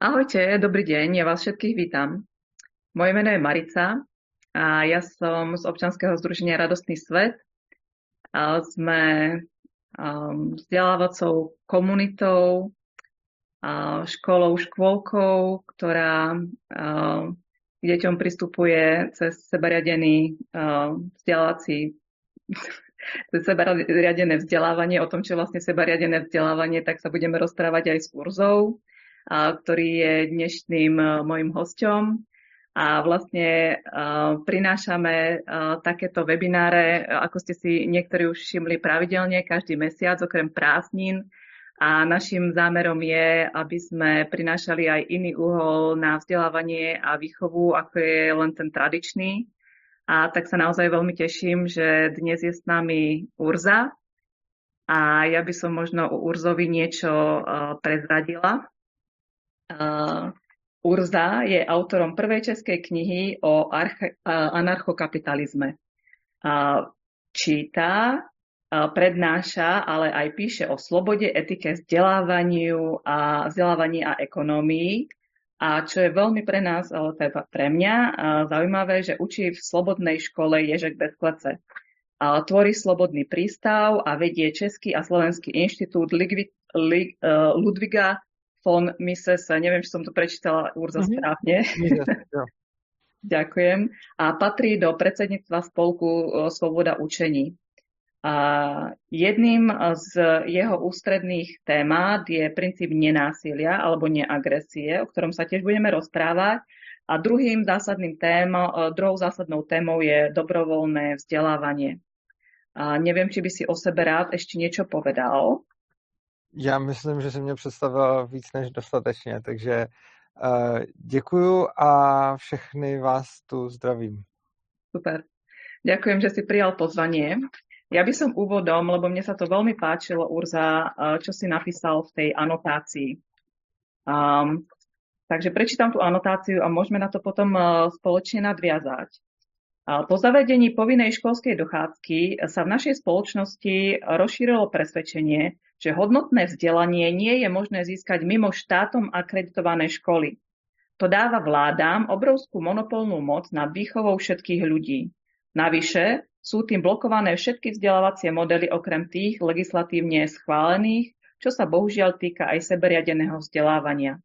Ahojte, dobrý deň, ja vás všetkých vítam. Moje meno je Marica a ja som z občanského združenia Radostný svet. A sme um, vzdelávacou komunitou, a školou, škôlkou, ktorá um, k deťom pristupuje cez sebariadený um, vzdelávací cez sebariadené vzdelávanie. O tom, čo vlastne sebariadené vzdelávanie, tak sa budeme rozprávať aj s Urzou ktorý je dnešným mojim hosťom. A vlastne prinášame takéto webináre, ako ste si niektorí už všimli pravidelne, každý mesiac, okrem prázdnin. A našim zámerom je, aby sme prinášali aj iný uhol na vzdelávanie a výchovu, ako je len ten tradičný. A tak sa naozaj veľmi teším, že dnes je s nami Urza. A ja by som možno u Urzovi niečo prezradila. Uh, Urza je autorom prvej českej knihy o arche, uh, anarchokapitalizme. Číta, prednáša, ale aj píše o slobode, etike, vzdelávaniu a vzdelávaní a ekonómii. A čo je veľmi pre nás, teda pre mňa, zaujímavé, že učí v slobodnej škole Ježek bez klece. Tvorí slobodný prístav a vedie Český a Slovenský inštitút Ludviga von Mises, neviem, či som to prečítala Urza mm-hmm. správne. Ďakujem. A patrí do predsedníctva spolku e, Svoboda učení. A jedným z jeho ústredných témat je princíp nenásilia alebo neagresie, o ktorom sa tiež budeme rozprávať. A druhým zásadným téma, e, druhou zásadnou témou je dobrovoľné vzdelávanie. A neviem, či by si o sebe rád ešte niečo povedal. Já myslím, že si mě představila víc než dostatečně, takže uh, děkuju a všechny vás tu zdravím. Super. Ďakujem, že si prijal pozvanie. Ja by som úvodom, lebo mne sa to veľmi páčilo, Urza, eh, čo si napísal v tej anotácii. Um, takže prečítam tú anotáciu a môžeme na to potom uh, spoločne nadviazať. Po zavedení povinnej školskej dochádzky sa v našej spoločnosti rozšírilo presvedčenie, že hodnotné vzdelanie nie je možné získať mimo štátom akreditované školy. To dáva vládám obrovskú monopolnú moc nad výchovou všetkých ľudí. Navyše sú tým blokované všetky vzdelávacie modely okrem tých legislatívne schválených, čo sa bohužiaľ týka aj seberiadeného vzdelávania.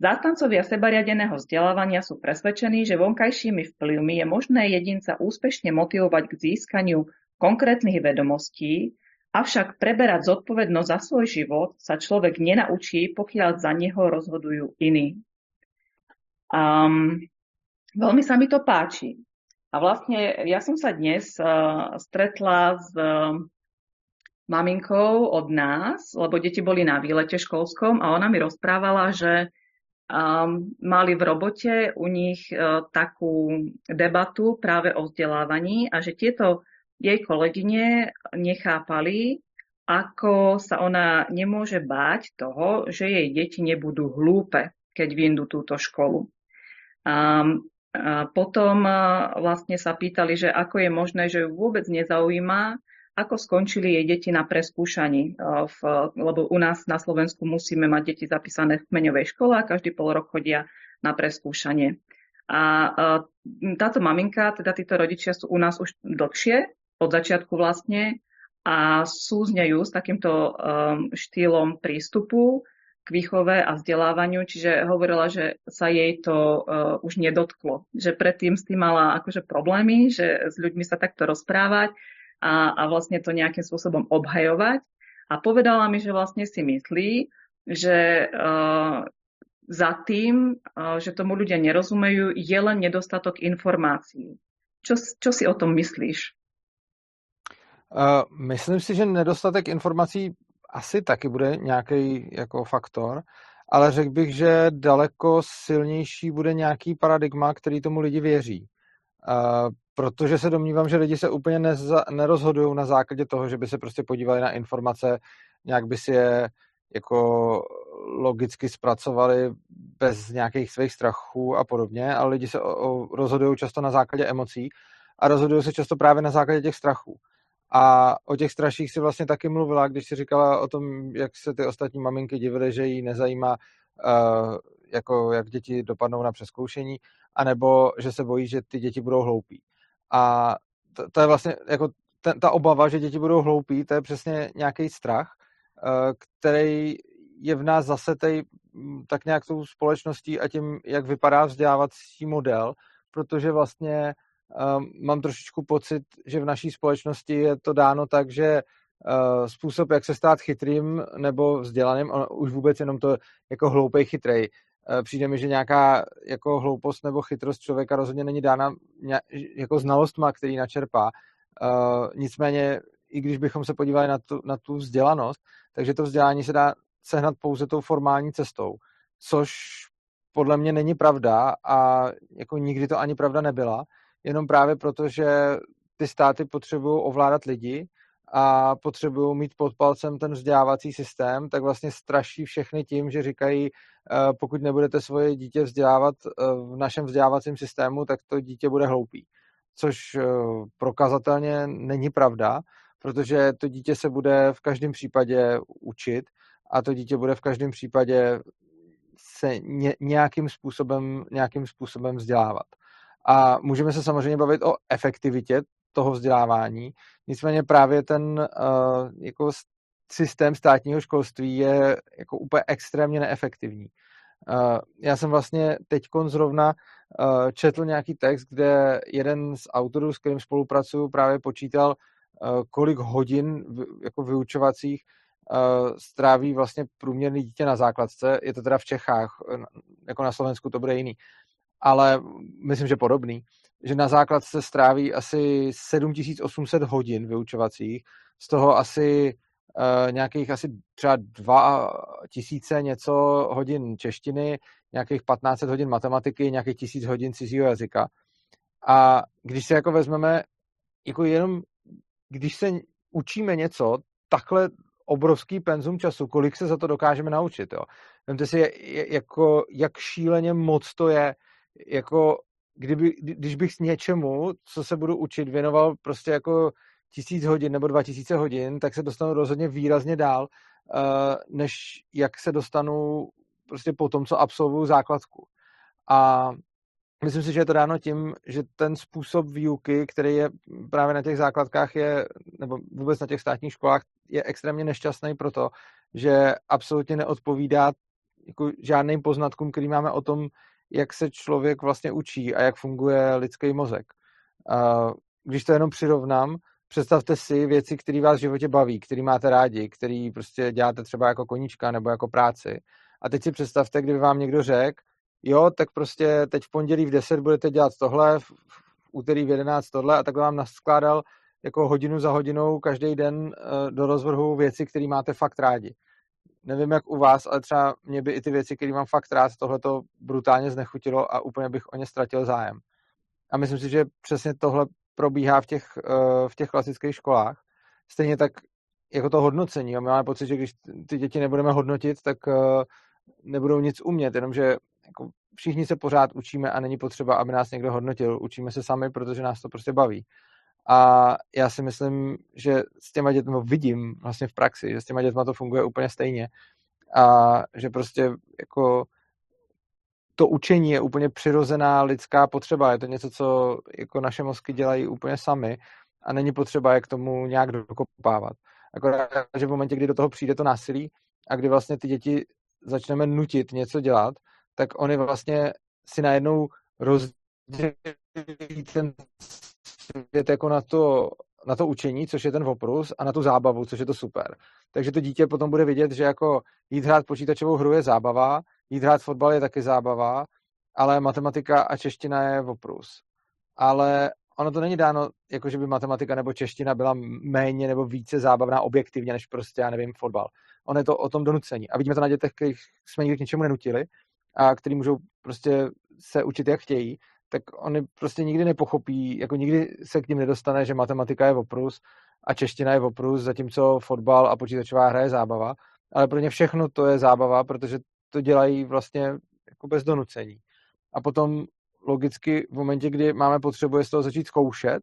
Zástancovia sebariadeného vzdelávania sú presvedčení, že vonkajšími vplyvmi je možné jedinca úspešne motivovať k získaniu konkrétnych vedomostí, avšak preberať zodpovednosť za svoj život sa človek nenaučí, pokiaľ za neho rozhodujú iní. Um, veľmi sa mi to páči. A vlastne ja som sa dnes uh, stretla s uh, maminkou od nás, lebo deti boli na výlete školskom a ona mi rozprávala, že mali v robote u nich uh, takú debatu práve o vzdelávaní a že tieto jej kolegyne nechápali, ako sa ona nemôže báť toho, že jej deti nebudú hlúpe, keď vyjdu túto školu. Um, a potom vlastne sa pýtali, že ako je možné, že ju vôbec nezaujíma, ako skončili jej deti na preskúšaní, v, lebo u nás na Slovensku musíme mať deti zapísané v kmeňovej škole a každý pol rok chodia na preskúšanie. A táto maminka, teda títo rodičia sú u nás už dlhšie, od začiatku vlastne, a súznejú s takýmto štýlom prístupu k výchove a vzdelávaniu, čiže hovorila, že sa jej to uh, už nedotklo, že predtým s tým mala akože problémy, že s ľuďmi sa takto rozprávať a, a vlastne to nejakým spôsobom obhajovať. A povedala mi, že vlastne si myslí, že uh, za tým, uh, že tomu ľudia nerozumejú, je len nedostatok informácií. Čo, čo si o tom myslíš? Uh, myslím si, že nedostatek informací asi taky bude nějaký jako faktor, ale řekl bych, že daleko silnější bude nějaký paradigma, který tomu lidi věří. Uh, protože se domnívám, že lidi se úplně neza, nerozhodují na základě toho, že by se prostě podívali na informace, nějak by si je jako logicky zpracovali bez nějakých svých strachů a podobně, ale lidi se rozhodují často na základě emocí a rozhodují se často právě na základě těch strachů. A o těch straších si vlastně taky mluvila, když si říkala o tom, jak se ty ostatní maminky divily, že jí nezajímá uh, jako jak děti dopadnou na přeskoušení, anebo že se bojí, že ty děti budou hloupí. A to, to je vlastně jako ten, ta obava, že děti budou hloupí, to je přesně nějaký strach, eh, který je v nás zasetej mm, tak nějak tou společností a tím, jak vypadá vzdělávací model, protože vlastně um, mám trošičku pocit, že v naší společnosti je to dáno tak, že uh, způsob, jak se stát chytrým nebo vzdělaným, už vůbec jenom to jako hloupej chytrej. Uh, přijde mi, že nějaká jako hloupost nebo chytrost člověka rozhodně není dána jako znalostma, který načerpá. Uh, nicméně, i když bychom se podívali na tu, na tu vzdělanost, takže to vzdělání se dá sehnat pouze tou formální cestou, což podle mě není pravda a jako nikdy to ani pravda nebyla, jenom právě proto, že ty státy potřebují ovládat lidi a potřebují mít pod palcem ten vzdělávací systém, tak vlastně straší všechny tím, že říkají, eh, pokud nebudete svoje dítě vzdělávat eh, v našem vzdělávacím systému, tak to dítě bude hloupý. Což eh, prokazatelně není pravda, protože to dítě se bude v každém případě učit a to dítě bude v každém případě se nějakým způsobem, nějakým způsobem vzdělávat. A můžeme se samozřejmě bavit o efektivitě toho vzdělávání, nicméně právě ten uh, jako systém státního školství je jako úplně extrémně neefektivní. Uh, já jsem vlastně teď zrovna uh, četl nějaký text, kde jeden z autorů, s kterým spolupracuju, právě počítal, kolik hodin jako vyučovacích stráví vlastně průměrný dítě na základce. Je to teda v Čechách, jako na Slovensku to bude jiný. Ale myslím, že podobný. Že na základce stráví asi 7800 hodin vyučovacích, z toho asi uh, nějakých asi třeba 2000 něco hodin češtiny, nějakých 1500 hodin matematiky, nějakých 1000 hodin cizího jazyka. A když se jako vezmeme, jako jenom když se učíme něco takhle obrovský penzum času, kolik se za to dokážeme naučit. Jo. Vemte si, jako, jak šíleně moc to je, jako kdyby, když bych s něčemu, co se budu učit, věnoval prostě jako tisíc hodin nebo dva tisíce hodin, tak se dostanu rozhodně výrazně dál, uh, než jak se dostanu prostě po tom, co absolvuju základku. A Myslím si, že je to dáno tím, že ten způsob výuky, který je právě na těch základkách, je, nebo vůbec na těch státních školách, je extrémně nešťastný proto, že absolutně neodpovídá jako žádným poznatkům, který máme o tom, jak se člověk vlastně učí a jak funguje lidský mozek. Když to jenom přirovnám, představte si věci, které vás v životě baví, které máte rádi, které prostě děláte třeba jako koníčka nebo jako práci. A teď si představte, kdyby vám někdo řekl, jo, tak prostě teď v pondělí v 10 budete dělat tohle, v úterý v 11 tohle a takhle vám naskládal jako hodinu za hodinou každý den eh, do rozvrhu věci, které máte fakt rádi. Nevím, jak u vás, ale třeba mě by i ty věci, které mám fakt rád, tohle to brutálně znechutilo a úplně bych o ně ztratil zájem. A myslím si, že přesně tohle probíhá v těch, eh, v těch klasických školách. Stejně tak jako to hodnocení. My máme pocit, že když ty děti nebudeme hodnotit, tak eh, nebudou nic umět, jenomže jako všichni se pořád učíme a není potřeba, aby nás někdo hodnotil. Učíme se sami, protože nás to prostě baví. A já si myslím, že s těma dětmi vidím vlastně v praxi, že s těma dětma to funguje úplně stejně. A že prostě jako to učení je úplně přirozená lidská potřeba. Je to něco, co jako naše mozky dělají úplně sami a není potřeba je k tomu nějak dokopávat. Akorát, že v momentě, kdy do toho přijde to násilí a kdy vlastně ty děti začneme nutit něco dělat, tak oni vlastně si najednou rozdělí ten svět jako na to, na to učení, což je ten oprus, a na tu zábavu, což je to super. Takže to dítě potom bude vidět, že jako jít hrát počítačovou hru je zábava, jít hrát fotbal je taky zábava, ale matematika a čeština je oprus. Ale ono to není dáno, jako že by matematika nebo čeština byla méně nebo více zábavná objektivně, než prostě, já nevím, fotbal. Ono je to o tom donucení. A vidíme to na dětech, kterých jsme nikdy k něčemu nenutili, a který můžou prostě se učit, jak chtějí, tak oni prostě nikdy nepochopí, jako nikdy se k ním nedostane, že matematika je oprus a čeština je oprus, zatímco fotbal a počítačová hra je zábava. Ale pro ně všechno to je zábava, protože to dělají vlastně jako bez donucení. A potom logicky v momentě, kdy máme potřebu z toho začít zkoušet,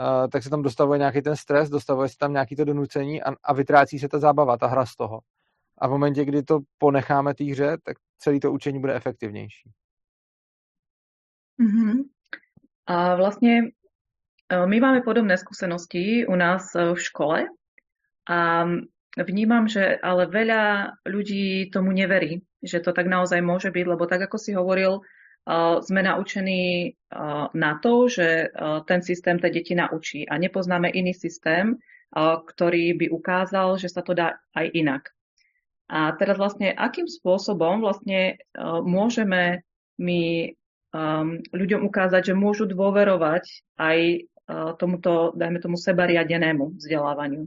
uh, tak se tam dostavuje nějaký ten stres, dostavuje se tam nějaký to donucení a, a vytrácí se ta zábava, ta hra z toho. A v momentě, kdy to ponecháme té hře, tak celé to učení bude efektivnější. Mm-hmm. A vlastně my máme podobné skúsenosti u nás v škole a vnímam, že ale veľa ľudí tomu neverí, že to tak naozaj môže byť, lebo tak ako si hovoril, sme naučení na to, že ten systém tie deti naučí a nepoznáme iný systém, ktorý by ukázal, že sa to dá aj inak. A teraz vlastne, akým spôsobom vlastne môžeme my um, ľuďom ukázať, že môžu dôverovať aj uh, tomuto, dajme tomu, sebariadenému vzdělávání.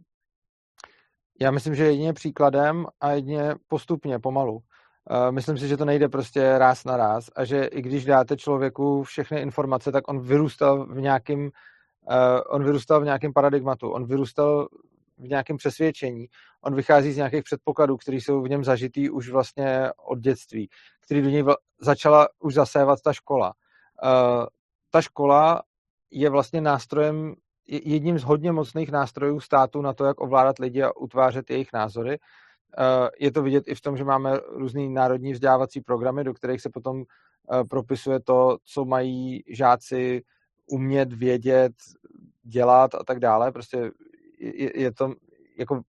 Já myslím, že jedině příkladem a jedině postupně, pomalu. Uh, myslím si, že to nejde prostě ráz na ráz a že i když dáte člověku všechny informace, tak on vyrůstal v nějakém uh, on vyrůstal v nějakém paradigmatu, on vyrůstal v nějakém přesvědčení. On vychází z nějakých předpokladů, které jsou v něm zažitý už vlastně od dětství, který do něj začala už zasévat ta škola. Uh, ta škola je vlastně nástrojem, jedním z hodně mocných nástrojů státu na to, jak ovládat lidi a utvářet jejich názory. Uh, je to vidět i v tom, že máme různý národní vzdělávací programy, do kterých se potom uh, propisuje to, co mají žáci umět, vědět, dělat a tak dále. Prostě je, je to jako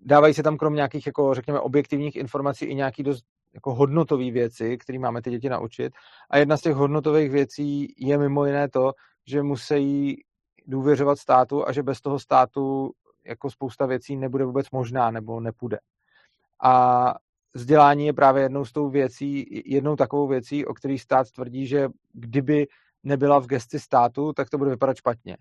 dávají se tam krom nějakých, jako řekněme, objektivních informací i nějaký dost jako hodnotové věci, které máme ty děti naučit. A jedna z těch hodnotových věcí je mimo jiné to, že musí důvěřovat státu a že bez toho státu jako spousta věcí nebude vůbec možná nebo nepůjde. A vzdělání je právě jednou z tou věcí, jednou takovou věcí, o který stát tvrdí, že kdyby nebyla v gesti státu, tak to bude vypadat špatně.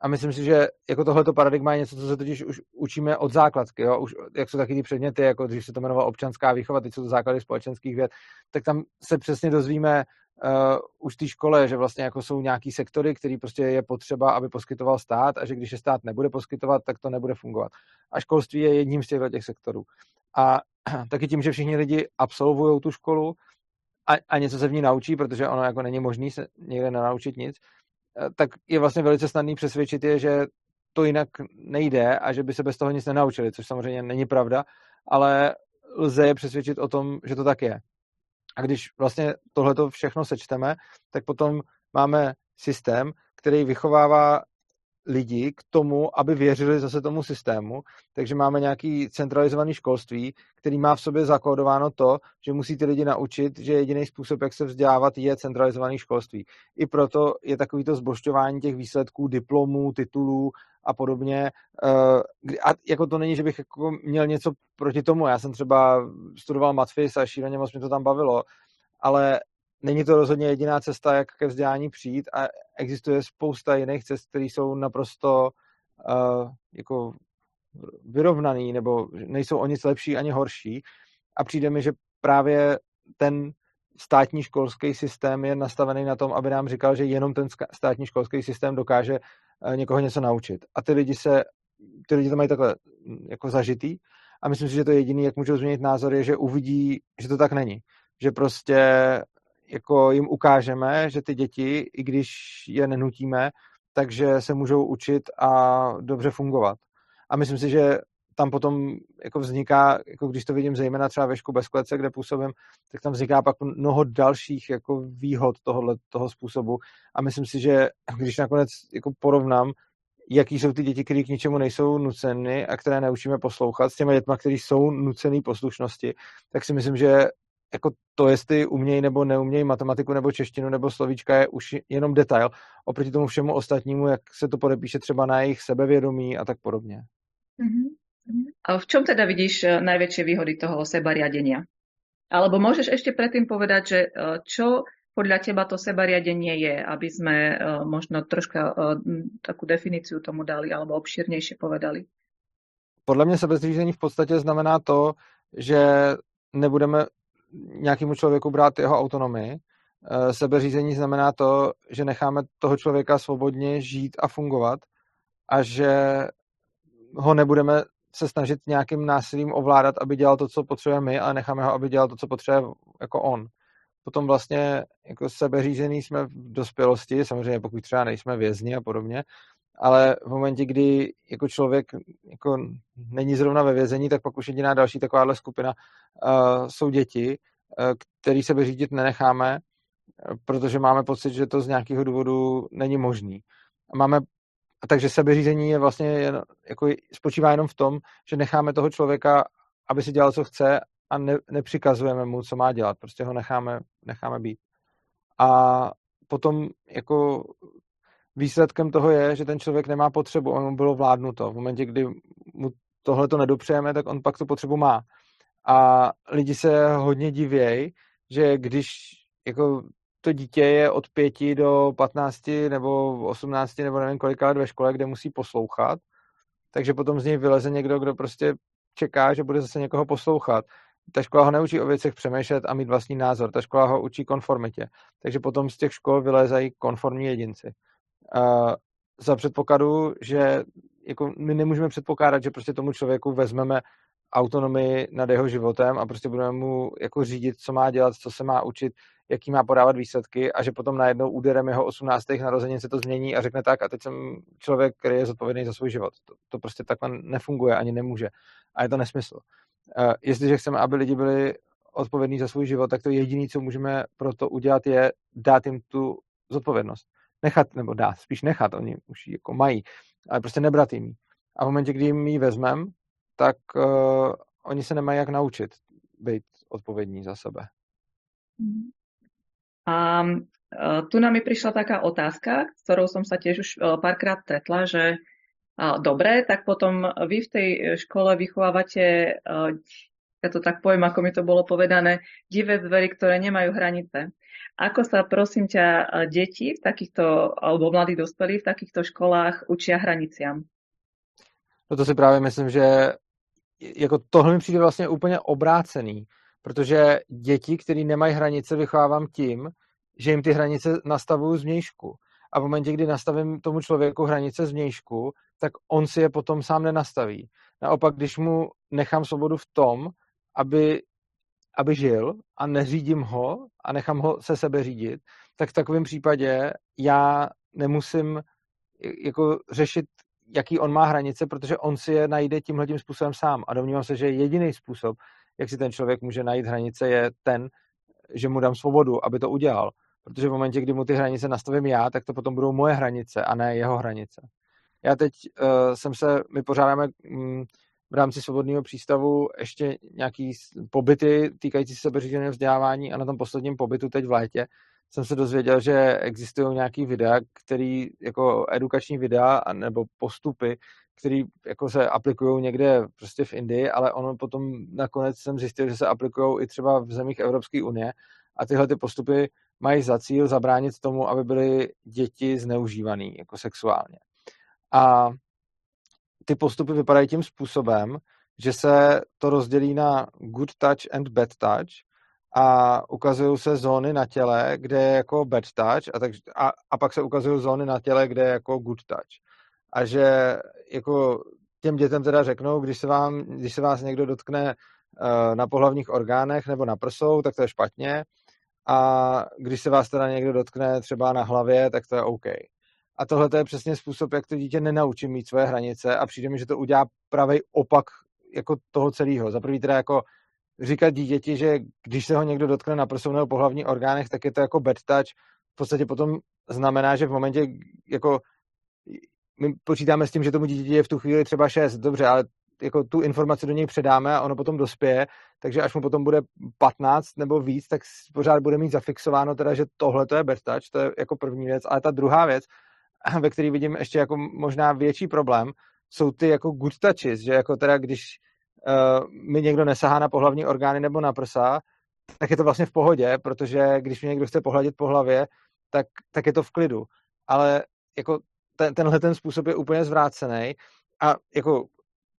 A myslím si, že jako tohleto paradigma je něco, co se totiž už učíme od základky. Jo? Už, jak jsou taky ty předměty, jako když se to jmenovalo občanská výchova, teď jsou to základy společenských věd, tak tam se přesně dozvíme uh, už v té škole, že vlastně jako jsou nějaký sektory, který prostě je potřeba, aby poskytoval stát a že když je stát nebude poskytovat, tak to nebude fungovat. A školství je jedním z těchto těch sektorů. A taky tím, že všichni lidi absolvují tu školu a, a něco se v ní naučí, protože ono jako není možné se někde nenaučit nic, tak je vlastně velice snadný přesvědčit je, že to jinak nejde a že by se bez toho nic nenaučili, což samozřejmě není pravda, ale lze je přesvědčit o tom, že to tak je. A když vlastně tohleto všechno sečteme, tak potom máme systém, který vychovává lidi k tomu, aby věřili zase tomu systému. Takže máme nějaký centralizovaný školství, který má v sobě zakódováno to, že musí ty lidi naučit, že jediný způsob, jak se vzdělávat, je centralizovaný školství. I proto je takovýto zbošťování těch výsledků, diplomů, titulů a podobně. Eh, a jako to není, že bych jako měl něco proti tomu. Já jsem třeba studoval matfis a šíleně moc mě to tam bavilo, ale není to rozhodně jediná cesta, jak ke vzdělání přijít a existuje spousta jiných cest, které jsou naprosto uh, jako vyrovnaný nebo nejsou o nic lepší ani horší a přijde mi, že právě ten státní školský systém je nastavený na tom, aby nám říkal, že jenom ten státní školský systém dokáže uh, někoho něco naučit. A ty lidi se, ty lidi to mají takhle mm, jako zažitý a myslím si, že to je jediný, jak můžou změnit názor, je, že uvidí, že to tak není. Že prostě jako jim ukážeme, že ty děti, i když je nenutíme, takže se můžou učit a dobře fungovat. A myslím si, že tam potom jako vzniká, jako když to vidím zejména třeba ve bez klece, kde působím, tak tam vzniká pak mnoho dalších jako výhod tohohle, toho způsobu. A myslím si, že když nakonec jako porovnám, jaký jsou ty děti, které k ničemu nejsou nuceny a které neučíme poslouchat s těmi dětmi, které jsou nucený poslušnosti, tak si myslím, že jako to, jestli umějí nebo neumějí matematiku nebo češtinu nebo slovíčka, je už jenom detail oproti tomu všemu ostatnímu, jak se to podepíše třeba na jejich sebevědomí a tak podobně. Mm-hmm. A v čom teda vidíš eh, najväčšie výhody toho sebariadenia? Alebo môžeš ešte predtým povedať, že eh, čo podľa teba to sebariadenie je, aby sme eh, možno troška takú definíciu tomu dali alebo obšírnejšie povedali? Podle mě sebezřízení v podstatě znamená to, že nebudeme nějakému člověku brát jeho autonomii. Eh, sebeřízení znamená to, že necháme toho člověka svobodně žít a fungovat a že ho nebudeme se snažit nějakým násilím ovládat, aby dělal to, co potřebujeme my, ale necháme ho, aby dělal to, co potřebuje jako on. Potom vlastně jako sebeřízený jsme v dospělosti, samozřejmě pokud třeba nejsme vězni a podobně, ale v momentě, kdy jako člověk jako není zrovna ve vězení, tak pak už jediná další takováhle skupina uh, jsou děti který sebeřídit nenecháme, protože máme pocit, že to z nějakého důvodu není možný. A máme, a takže sebeřízení je vlastně jen, jako spočívá jenom v tom, že necháme toho člověka, aby si dělal, co chce a ne, nepřikazujeme mu, co má dělat. Prostě ho necháme, necháme být. A potom jako výsledkem toho je, že ten člověk nemá potřebu, aby mu bylo vládnuto. V momentě, kdy mu tohle to nedopřejeme, tak on pak tu potřebu má. A lidi se hodně divějí, že když jako to dítě je od pěti do patnácti nebo osmnácti nebo nevím kolika let ve škole, kde musí poslouchat, takže potom z něj vyleze někdo, kdo prostě čeká, že bude zase někoho poslouchat. Ta škola ho neučí o věcech přemýšlet a mít vlastní názor. Ta škola ho učí konformitě. Takže potom z těch škol vylézají konformní jedinci. Za předpokladu, že jako my nemůžeme předpokládat, že prostě tomu člověku vezmeme autonomii nad jeho životem a prostě budeme mu jako řídit, co má dělat, co se má učit, jaký má podávat výsledky a že potom najednou úderem jeho 18. narozenin se to změní a řekne tak a teď jsem člověk, který je zodpovědný za svůj život. To, to prostě takhle nefunguje, ani nemůže. A je to nesmysl. Jestliže chceme, aby lidi byli odpovědní za svůj život, tak to jediné, co můžeme pro to udělat, je dát jim tu zodpovědnost. Nechat, nebo dát, spíš nechat, oni už ji jako mají, ale prostě nebrat jim A v momentě, kdy jim ji vezmeme, tak uh, oni se nemají jak naučit být odpovědní za sebe. A uh, tu nám mi prišla taká otázka, s ktorou som sa tiež už uh, párkrát stretla, že dobre, tak potom vy v tej škole vychovávate, uh, ja to tak poviem, ako mi to bolo povedané, divé zvery, ktoré nemajú hranice. Ako sa, prosím ťa, deti v takýchto, alebo mladí dospelí v takýchto školách učia hraniciam? No to si právě myslím, že jako tohle mi přijde vlastně úplně obrácený, protože děti, které nemají hranice, vychovávám tím, že jim ty hranice nastavuju zvnějšku. A v momentě, kdy nastavím tomu člověku hranice zvnějšku, tak on si je potom sám nenastaví. Naopak, když mu nechám svobodu v tom, aby, aby žil a neřídím ho a nechám ho se sebe řídit, tak v takovém případě já nemusím jako řešit jaký on má hranice, protože on si je najde tímhle tím způsobem sám. A domnívám se, že jediný způsob, jak si ten člověk může najít hranice, je ten, že mu dám svobodu, aby to udělal. Protože v momentě, kdy mu ty hranice nastavím já, tak to potom budou moje hranice a ne jeho hranice. Já teď uh, jsem se, my pořádáme um, v rámci svobodného přístavu ještě nějaký pobyty týkající se sebeřízeného vzdělávání a na tom posledním pobytu teď v létě jsem se dozvěděl, že existují nějaký videa, který jako edukační videa nebo postupy, které jako se aplikují někde prostě v Indii, ale ono potom nakonec jsem zjistil, že se aplikují i třeba v zemích Evropské unie a tyhle ty postupy mají za cíl zabránit tomu, aby byly děti zneužívané jako sexuálně. A ty postupy vypadají tím způsobem, že se to rozdělí na good touch and bad touch a ukazují se zóny na těle, kde je jako bad touch a, tak, a, a pak se ukazují zóny na těle, kde je jako good touch. A že jako těm dětem teda řeknou, když se, vám, když se vás někdo dotkne uh, na pohlavních orgánech nebo na prsou, tak to je špatně. A když se vás teda někdo dotkne třeba na hlavě, tak to je OK. A tohle je přesně způsob, jak to dítě nenaučí mít svoje hranice a přijde mi, že to udělá pravý opak jako toho celého. Za prvý teda jako říkat dítěti, že když se ho někdo dotkne na prsou nebo pohlavní orgánech, tak je to jako bad touch. V podstatě potom znamená, že v momentě, jako my počítáme s tím, že tomu dítěti je v tu chvíli třeba 6, dobře, ale jako tu informaci do něj předáme a ono potom dospěje, takže až mu potom bude 15 nebo víc, tak pořád bude mít zafixováno teda, že tohle to je bad touch, to je jako první věc, ale ta druhá věc, ve které vidím ještě jako možná větší problém, jsou ty jako good touches, že jako teda když uh, mi někdo nesahá na pohlavní orgány nebo na prsa, tak je to vlastně v pohodě, protože když mi někdo chce pohladit po hlavě, tak, tak je to v klidu. Ale jako ten, tenhle ten způsob je úplně zvrácený a jako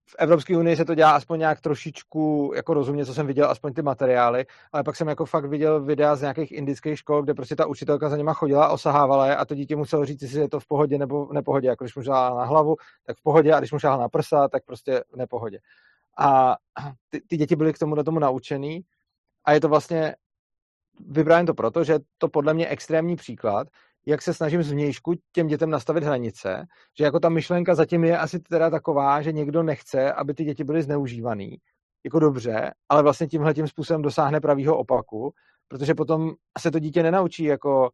v Evropské unii se to dělá aspoň nějak trošičku jako rozumně, co jsem viděl, aspoň ty materiály, ale pak jsem jako fakt viděl videa z nějakých indických škol, kde prostě ta učitelka za nima chodila, osahávala je a to dítě muselo říct, jestli je to v pohodě nebo v nepohodě. Jako když mu na hlavu, tak v pohodě a když mu na prsa, tak prostě v nepohodě. A ty, ty děti byly k tomu, tomu naučený a je to vlastně, vybrán to proto, že to podle mě extrémní příklad, jak se snažím zvnějšku těm dětem nastavit hranice, že jako ta myšlenka zatím je asi teda taková, že někdo nechce, aby ty děti byly zneužívaný, jako dobře, ale vlastně tímhle tím způsobem dosáhne pravýho opaku, protože potom se to dítě nenaučí jako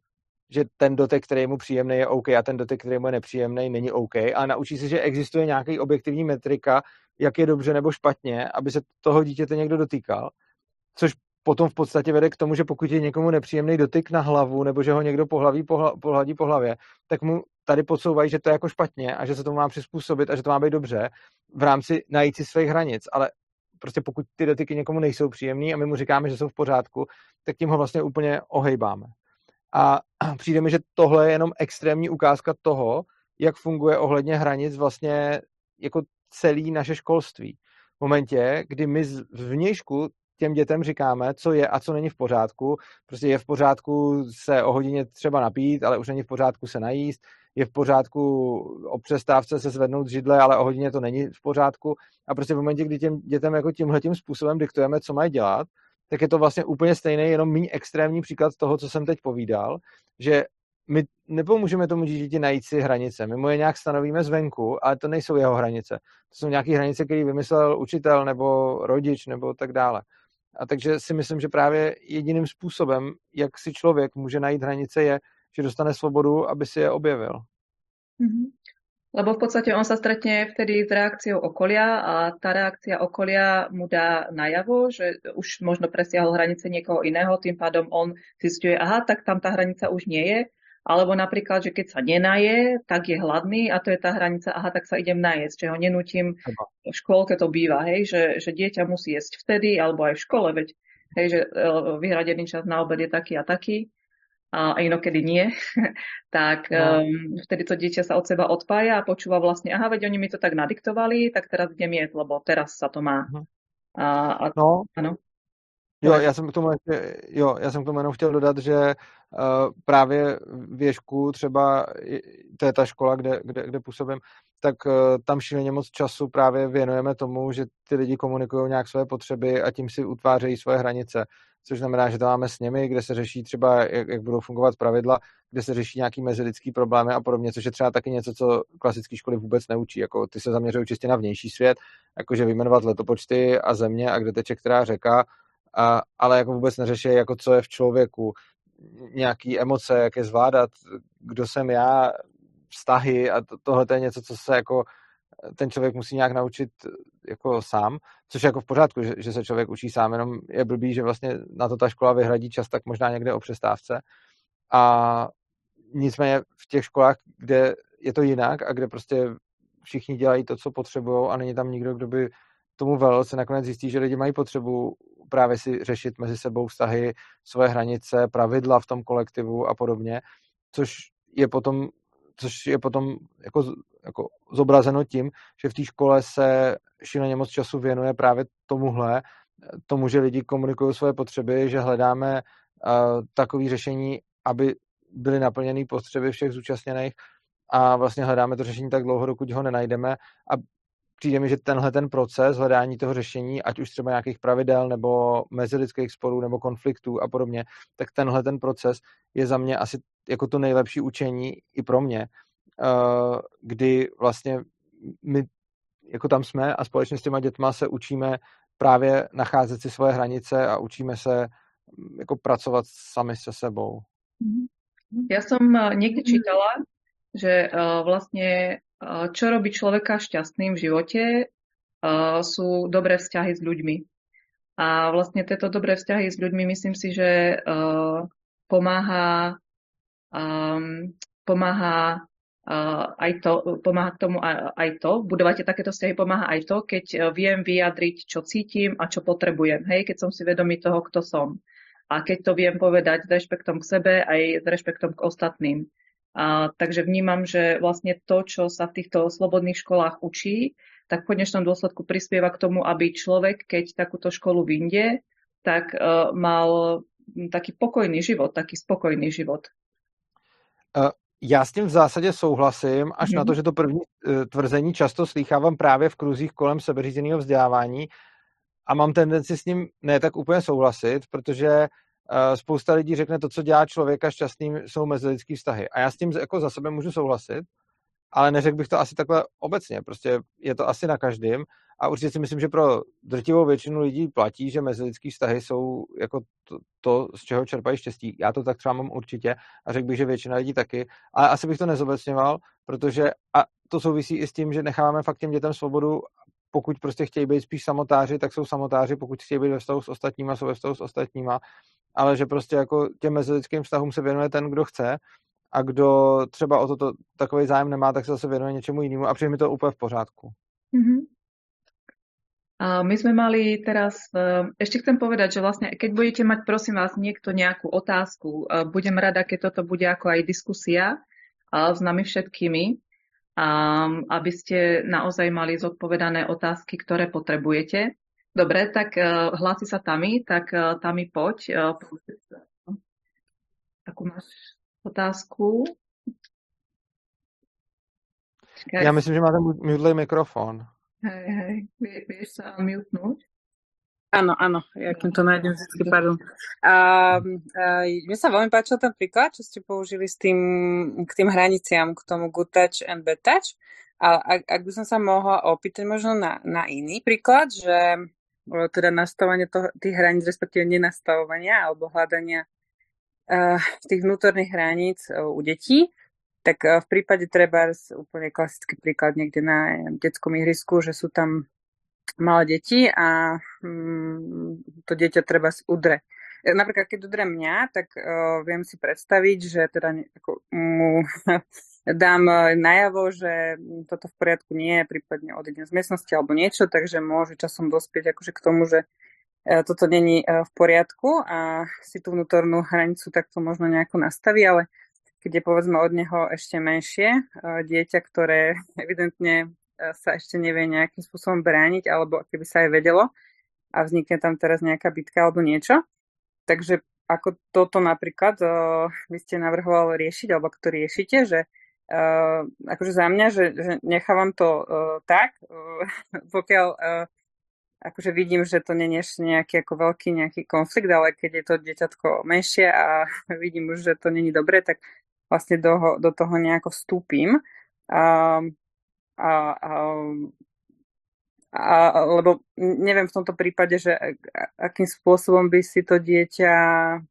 že ten dotek, který je mu příjemný, je OK a ten dotek, který mu je nepříjemný, není OK. A naučí se, že existuje nějaký objektivní metrika, jak je dobře nebo špatně, aby se toho dítěte někdo dotýkal. Což potom v podstatě vede k tomu, že pokud je někomu nepříjemný dotyk na hlavu nebo že ho někdo pohlaví, pohla, pohladí po hlavě, tak mu tady podsouvají, že to je jako špatně a že se to má přizpůsobit a že to má být dobře v rámci najít si svých hranic. Ale prostě pokud ty dotyky někomu nejsou příjemný a my mu říkáme, že jsou v pořádku, tak tím ho vlastně úplně ohejbáme. A přijde mi, že tohle je jenom extrémní ukázka toho, jak funguje ohledně hranic vlastně jako celý naše školství. V momentě, kdy my v vnějšku těm dětem říkáme, co je a co není v pořádku. Prostě je v pořádku se o hodině třeba napít, ale už není v pořádku se najíst. Je v pořádku o přestávce se zvednout židle, ale o hodině to není v pořádku. A prostě v momentě, kdy těm dětem jako tímhle tím způsobem diktujeme, co mají dělat, tak je to vlastně úplně stejný, jenom méně extrémní příklad toho, co jsem teď povídal, že my nepomůžeme tomu dítěti najít si hranice. My mu je nějak stanovíme zvenku, ale to nejsou jeho hranice. To jsou nějaké hranice, které vymyslel učitel nebo rodič nebo tak dále. A takže si myslím, že právě jediným způsobem, jak si člověk může najít hranice, je, že dostane svobodu, aby si je objevil. Mm-hmm. Lebo v podstate on sa stretne vtedy s reakciou okolia a tá reakcia okolia mu dá najavo, že už možno presiahol hranice niekoho iného, tým pádom on zistuje, aha, tak tam tá hranica už nie je. Alebo napríklad, že keď sa nenaje, tak je hladný a to je tá hranica, aha, tak sa idem najesť, že ho nenútim, v škôlke to býva, hej, že, že dieťa musí jesť vtedy, alebo aj v škole, veď hej, že e, vyhradený čas na obed je taký a taký a inokedy nie, tak no. um, vtedy to dieťa sa od seba odpája a počúva vlastne, aha, veď oni mi to tak nadiktovali, tak teraz idem jesť, lebo teraz sa to má. Uh-huh. A, a, no. Ano. Jo, já jsem k tomu ještě, jo, já jsem k tomu jenom chtěl dodat, že uh, právě v Ježku třeba, to je ta škola, kde, kde, kde působím, tak uh, tam šíleně moc času právě věnujeme tomu, že ty lidi komunikují nějak své potřeby a tím si utvářejí svoje hranice což znamená, že to máme s nimi, kde se řeší třeba, jak, jak budou fungovat pravidla, kde se řeší nějaký mezilidský problémy a podobně, což je třeba taky něco, co klasické školy vůbec neučí. Jako ty se zaměřují čistě na vnější svět, jakože vyjmenovat letopočty a země a kde teče která řeka, a, ale jako vůbec neřeší, jako co je v člověku, nějaký emoce, jak je zvládat, kdo jsem já, vztahy a to, tohle to je něco, co se jako ten člověk musí nějak naučit jako sám, což je jako v pořádku, že, že se člověk učí sám, jenom je blbý, že vlastně na to ta škola vyhradí čas tak možná někde o přestávce. A nicméně v těch školách, kde je to jinak a kde prostě všichni dělají to, co potřebují a není tam nikdo, kdo by tomu velel, se nakonec zjistí, že lidi mají potřebu právě si řešit mezi sebou vztahy, svoje hranice, pravidla v tom kolektivu a podobně, což je potom, což je potom jako jako zobrazeno tím, že v té škole se šíleně moc času věnuje právě tomuhle, tomu, že lidi komunikují svoje potřeby, že hledáme uh, takové řešení, aby byly naplněny potřeby všech zúčastněných a vlastně hledáme to řešení tak dlouho, dokud ho nenajdeme a přijde mi, že tenhle ten proces hledání toho řešení, ať už třeba nějakých pravidel nebo mezilidských sporů nebo konfliktů a podobně, tak tenhle ten proces je za mě asi jako to nejlepší učení i pro mě, Eh, kdy vlastně my jako tam jsme a společně s těma dětma se učíme právě nacházet si svoje hranice a učíme se mm, jako pracovat sami se sebou. Mhm. Ja som eh, niekde mhm. čítala, že eh, vlastne čo robí človeka šťastným v živote sú dobré vzťahy s ľuďmi. A vlastne tieto dobré vzťahy s ľuďmi myslím si, že pomáha, pomáha aj to, pomáha k tomu aj to, budovať takéto vzťahy pomáha aj to, keď e, viem vyjadriť, čo cítim a čo potrebujem, hej, keď som si vedomý toho, kto som. A keď to viem povedať s rešpektom k sebe aj s rešpektom k ostatným. A, takže vnímam, že vlastne to, čo sa v týchto slobodných školách učí, tak v konečnom dôsledku prispieva k tomu, aby človek, keď takúto školu vyjde, tak uh, mal taký pokojný život, taký spokojný život. Uh, já s tím v zásadě souhlasím, až mm. na to, že to první eh, tvrzení často slýchávám právě v kruzích kolem sebeřízeného vzdělávání a mám tendenci s ním ne tak úplně souhlasit, protože spousta lidí řekne, to, co dělá člověka šťastným, jsou mezilidský vztahy. A já s tím jako za sebe můžu souhlasit, ale neřekl bych to asi takhle obecně, prostě je to asi na každém a určitě si myslím, že pro drtivou většinu lidí platí, že mezilidský vztahy jsou jako to, to, z čeho čerpají štěstí. Já to tak třeba mám určitě a řekl bych, že většina lidí taky, ale asi bych to nezobecňoval, protože a to souvisí i s tím, že necháváme fakt těm dětem svobodu, pokud prostě chtějí být spíš samotáři, tak jsou samotáři, pokud chtějí být ve vztahu s ostatníma, jsou ve vztahu s ostatníma, ale že prostě jako těm mezilidským vztahům se věnuje ten, kdo chce a kdo třeba o toto takový zájem nemá, tak se zase věnuje něčemu jinému a přijde mi to úplně v pořádku. Mm-hmm. A my sme mali teraz, e, ešte chcem povedať, že vlastne keď budete mať, prosím vás, niekto nejakú otázku, e, budem rada, keď toto bude ako aj diskusia s nami všetkými, aby ste naozaj mali zodpovedané otázky, ktoré potrebujete. Dobre, tak e, hlási sa Tami, tak Tami poď. Akú máš otázku? Já myslím, že máte mutlej mikrofon. Hej, hej, vieš sa mutnúť? Áno, áno, ja kým to nájdem vždy, pardon. A, a, mne sa veľmi páčil ten príklad, čo ste použili s tým, k tým hraniciam, k tomu good touch and bad touch. A ak, ak by som sa mohla opýtať možno na, na iný príklad, že teda nastavenie toho, tých hraníc, respektíve nenastavovania alebo hľadania uh, tých vnútorných hraníc uh, u detí, tak eh, v prípade treba úplne klasický príklad niekde na detskom ihrisku, že sú tam malé deti a mm, to dieťa treba udre. Eh, napríklad, keď udre mňa, tak uh, si predstaviť, že teda ako, mu dám najavo, že toto v poriadku nie je, prípadne odídem z miestnosti alebo niečo, takže môže časom dospieť akože k tomu, že toto není v poriadku a si tú vnútornú hranicu takto možno nejako nastaví, ale keď je povedzme od neho ešte menšie eh, dieťa, ktoré evidentne eh, sa ešte nevie nejakým spôsobom brániť, alebo keby sa aj vedelo a vznikne tam teraz nejaká bitka alebo niečo. Takže ako toto napríklad uh, vy ste navrhovali riešiť, alebo to riešite, že uh, akože za mňa, že, že nechávam to uh, tak, uh, pokiaľ uh, akože vidím, že to nie je nejaký ako veľký nejaký konflikt, ale keď je to dieťatko menšie a vidím už, že to není dobre, tak vlastne do, do toho nejako vstúpim. A, a, a, a, lebo neviem v tomto prípade, že akým spôsobom by si to dieťa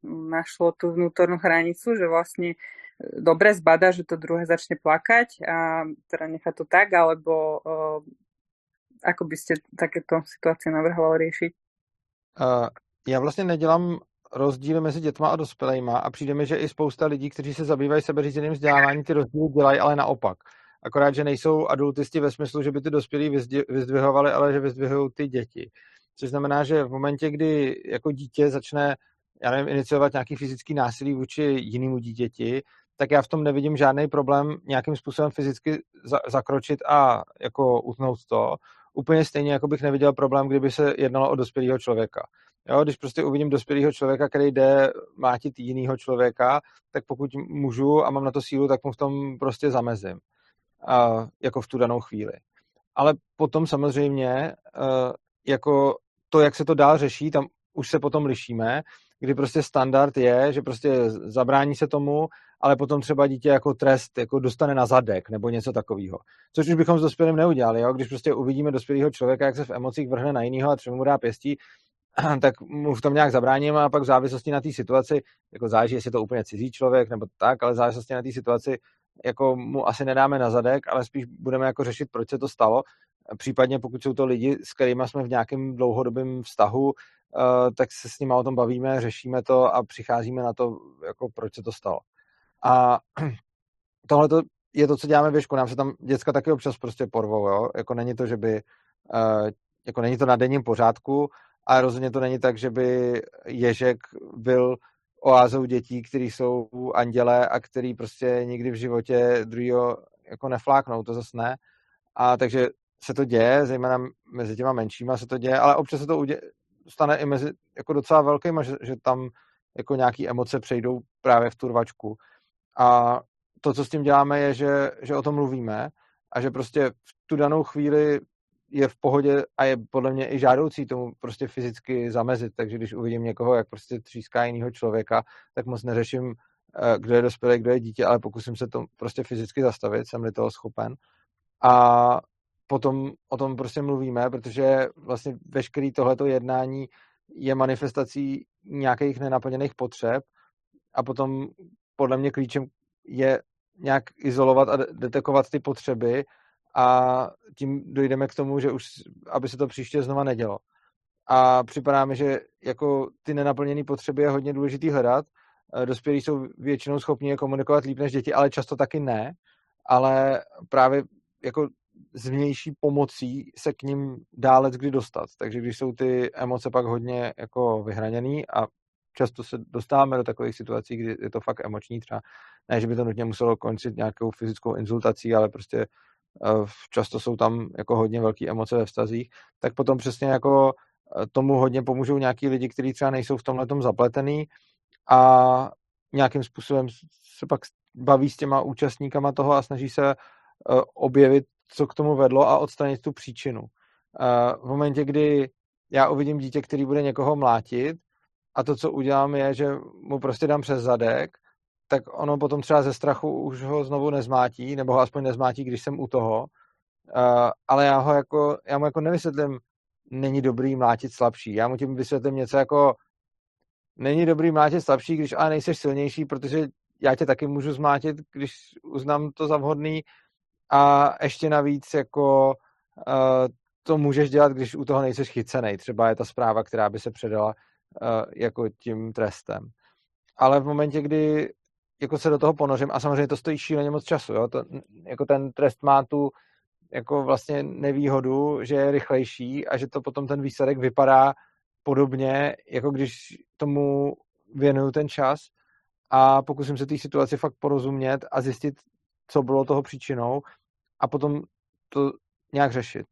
našlo tú vnútornú hranicu, že vlastne e, dobre zbada, že to druhé začne plakať a teda nechá to tak, alebo uh, ako by ste takéto situácie navrhovali riešiť? Uh, já vlastně nedělám rozdíly mezi dětma a dospělejma a přijde mi, že i spousta lidí, kteří se zabývají sebeřízeným vzděláváním, ty rozdíly dělají, ale naopak. Akorát, že nejsou adultisti ve smyslu, že by ty dospělí vyzdvihovali, ale že vyzdvihují ty děti. Což znamená, že v momentě, kdy jako dítě začne, já nevím, iniciovat nějaký fyzický násilí vůči jinému dítěti, tak já v tom nevidím žádný problém nějakým způsobem fyzicky za, zakročit a jako utnout to. Úplně stejně, jako bych neviděl problém, kdyby se jednalo o dospělého člověka. Jo, když prostě uvidím dospělého člověka, který jde mátit jiného člověka, tak pokud můžu a mám na to sílu, tak mu v tom prostě zamezím. Uh, jako v tu danou chvíli. Ale potom samozřejmě, uh, jako to, jak se to dál řeší, tam už se potom lišíme, kdy prostě standard je, že prostě zabrání se tomu, ale potom třeba dítě jako trest jako dostane na zadek nebo něco takového. Což už bychom s dospělým neudělali, jo? když prostě uvidíme dospělého člověka, jak se v emocích vrhne na jiného a třeba mu dá pěstí, tak mu v tom nějak zabráním a pak v závislosti na té situaci, jako záleží, jestli je to úplně cizí člověk nebo tak, ale v závislosti na té situaci jako mu asi nedáme na zadek, ale spíš budeme jako řešit, proč se to stalo. Případně pokud jsou to lidi, s kterými jsme v nějakém dlouhodobém vztahu, eh, tak se s nimi o tom bavíme, řešíme to a přicházíme na to, jako proč se to stalo. A tohle je to, co děláme věšku. Nám se tam děcka taky občas prostě porvou, jo? Jako není to, že by, eh, jako není to na denním pořádku, a rozhodně to není tak, že by Ježek byl oázou dětí, který jsou andělé a který prostě nikdy v životě druhýho jako nefláknou, to zase ne. A takže se to děje, zejména mezi těma menšíma se to děje, ale občas se to udě- stane i mezi jako docela velkýma, že, že tam jako nějaký emoce přejdou právě v tu rvačku. A to, co s tím děláme, je, že, že o tom mluvíme a že prostě v tu danou chvíli je v pohodě a je podle mě i žádoucí tomu prostě fyzicky zamezit. Takže když uvidím někoho, jak prostě tříská jiného člověka, tak moc neřeším, kdo je dospělý, kdo je dítě, ale pokusím se to prostě fyzicky zastavit, jsem-li toho schopen. A potom o tom prostě mluvíme, protože vlastně veškerý tohleto jednání je manifestací nějakých nenaplněných potřeb a potom podle mě klíčem je nějak izolovat a detekovat ty potřeby a tím dojdeme k tomu, že už, aby se to příště znova nedělo. A připadá mi, že jako ty nenaplněné potřeby je hodně důležitý hledat. Eh, dospělí jsou většinou schopni je komunikovat líp než děti, ale často taky ne. Ale právě jako s vnější pomocí se k ním dále kdy dostat. Takže když jsou ty emoce pak hodně jako vyhraněný a často se dostáváme do takových situací, kdy je to fakt emoční, třeba ne, že by to nutně muselo končit nějakou fyzickou insultací, ale prostě často jsou tam jako hodně velké emoce ve vztazích, tak potom přesně jako eh, tomu hodně pomůžou nějaký lidi, kteří třeba nejsou v tomhle zapletený a nějakým způsobem se pak baví s těma účastníkama toho a snaží se eh, objevit, co k tomu vedlo a odstranit tu příčinu. V momentě, kdy já uvidím dítě, který bude někoho mlátit, a to, co udělám, je, že mu prostě dám přes zadek, tak ono potom třeba ze strachu už ho znovu nezmátí, nebo ho aspoň nezmátí, když jsem u toho. Uh, ale já ho jako, já mu jako nevysvětlím, není dobrý mlátit slabší. Já mu tím vysvětlím něco jako, není dobrý mlátit slabší, když ale nejseš silnější, protože já tě taky můžu zmátit, když uznám to za vhodný a ještě navíc jako uh, to můžeš dělat, když u toho nejseš chycený. Třeba je ta zpráva, která by se předala uh, jako tím trestem. Ale v momentě, kdy jako se do toho ponořím a samozřejmě to stojí šíleně moc času. Jo? To, jako ten trest má tu jako vlastně nevýhodu, že je rychlejší a že to potom ten výsledek vypadá podobně, jako když tomu věnuju ten čas a pokusím se té situaci fakt porozumět a zjistit, co bylo toho příčinou a potom to nějak řešit.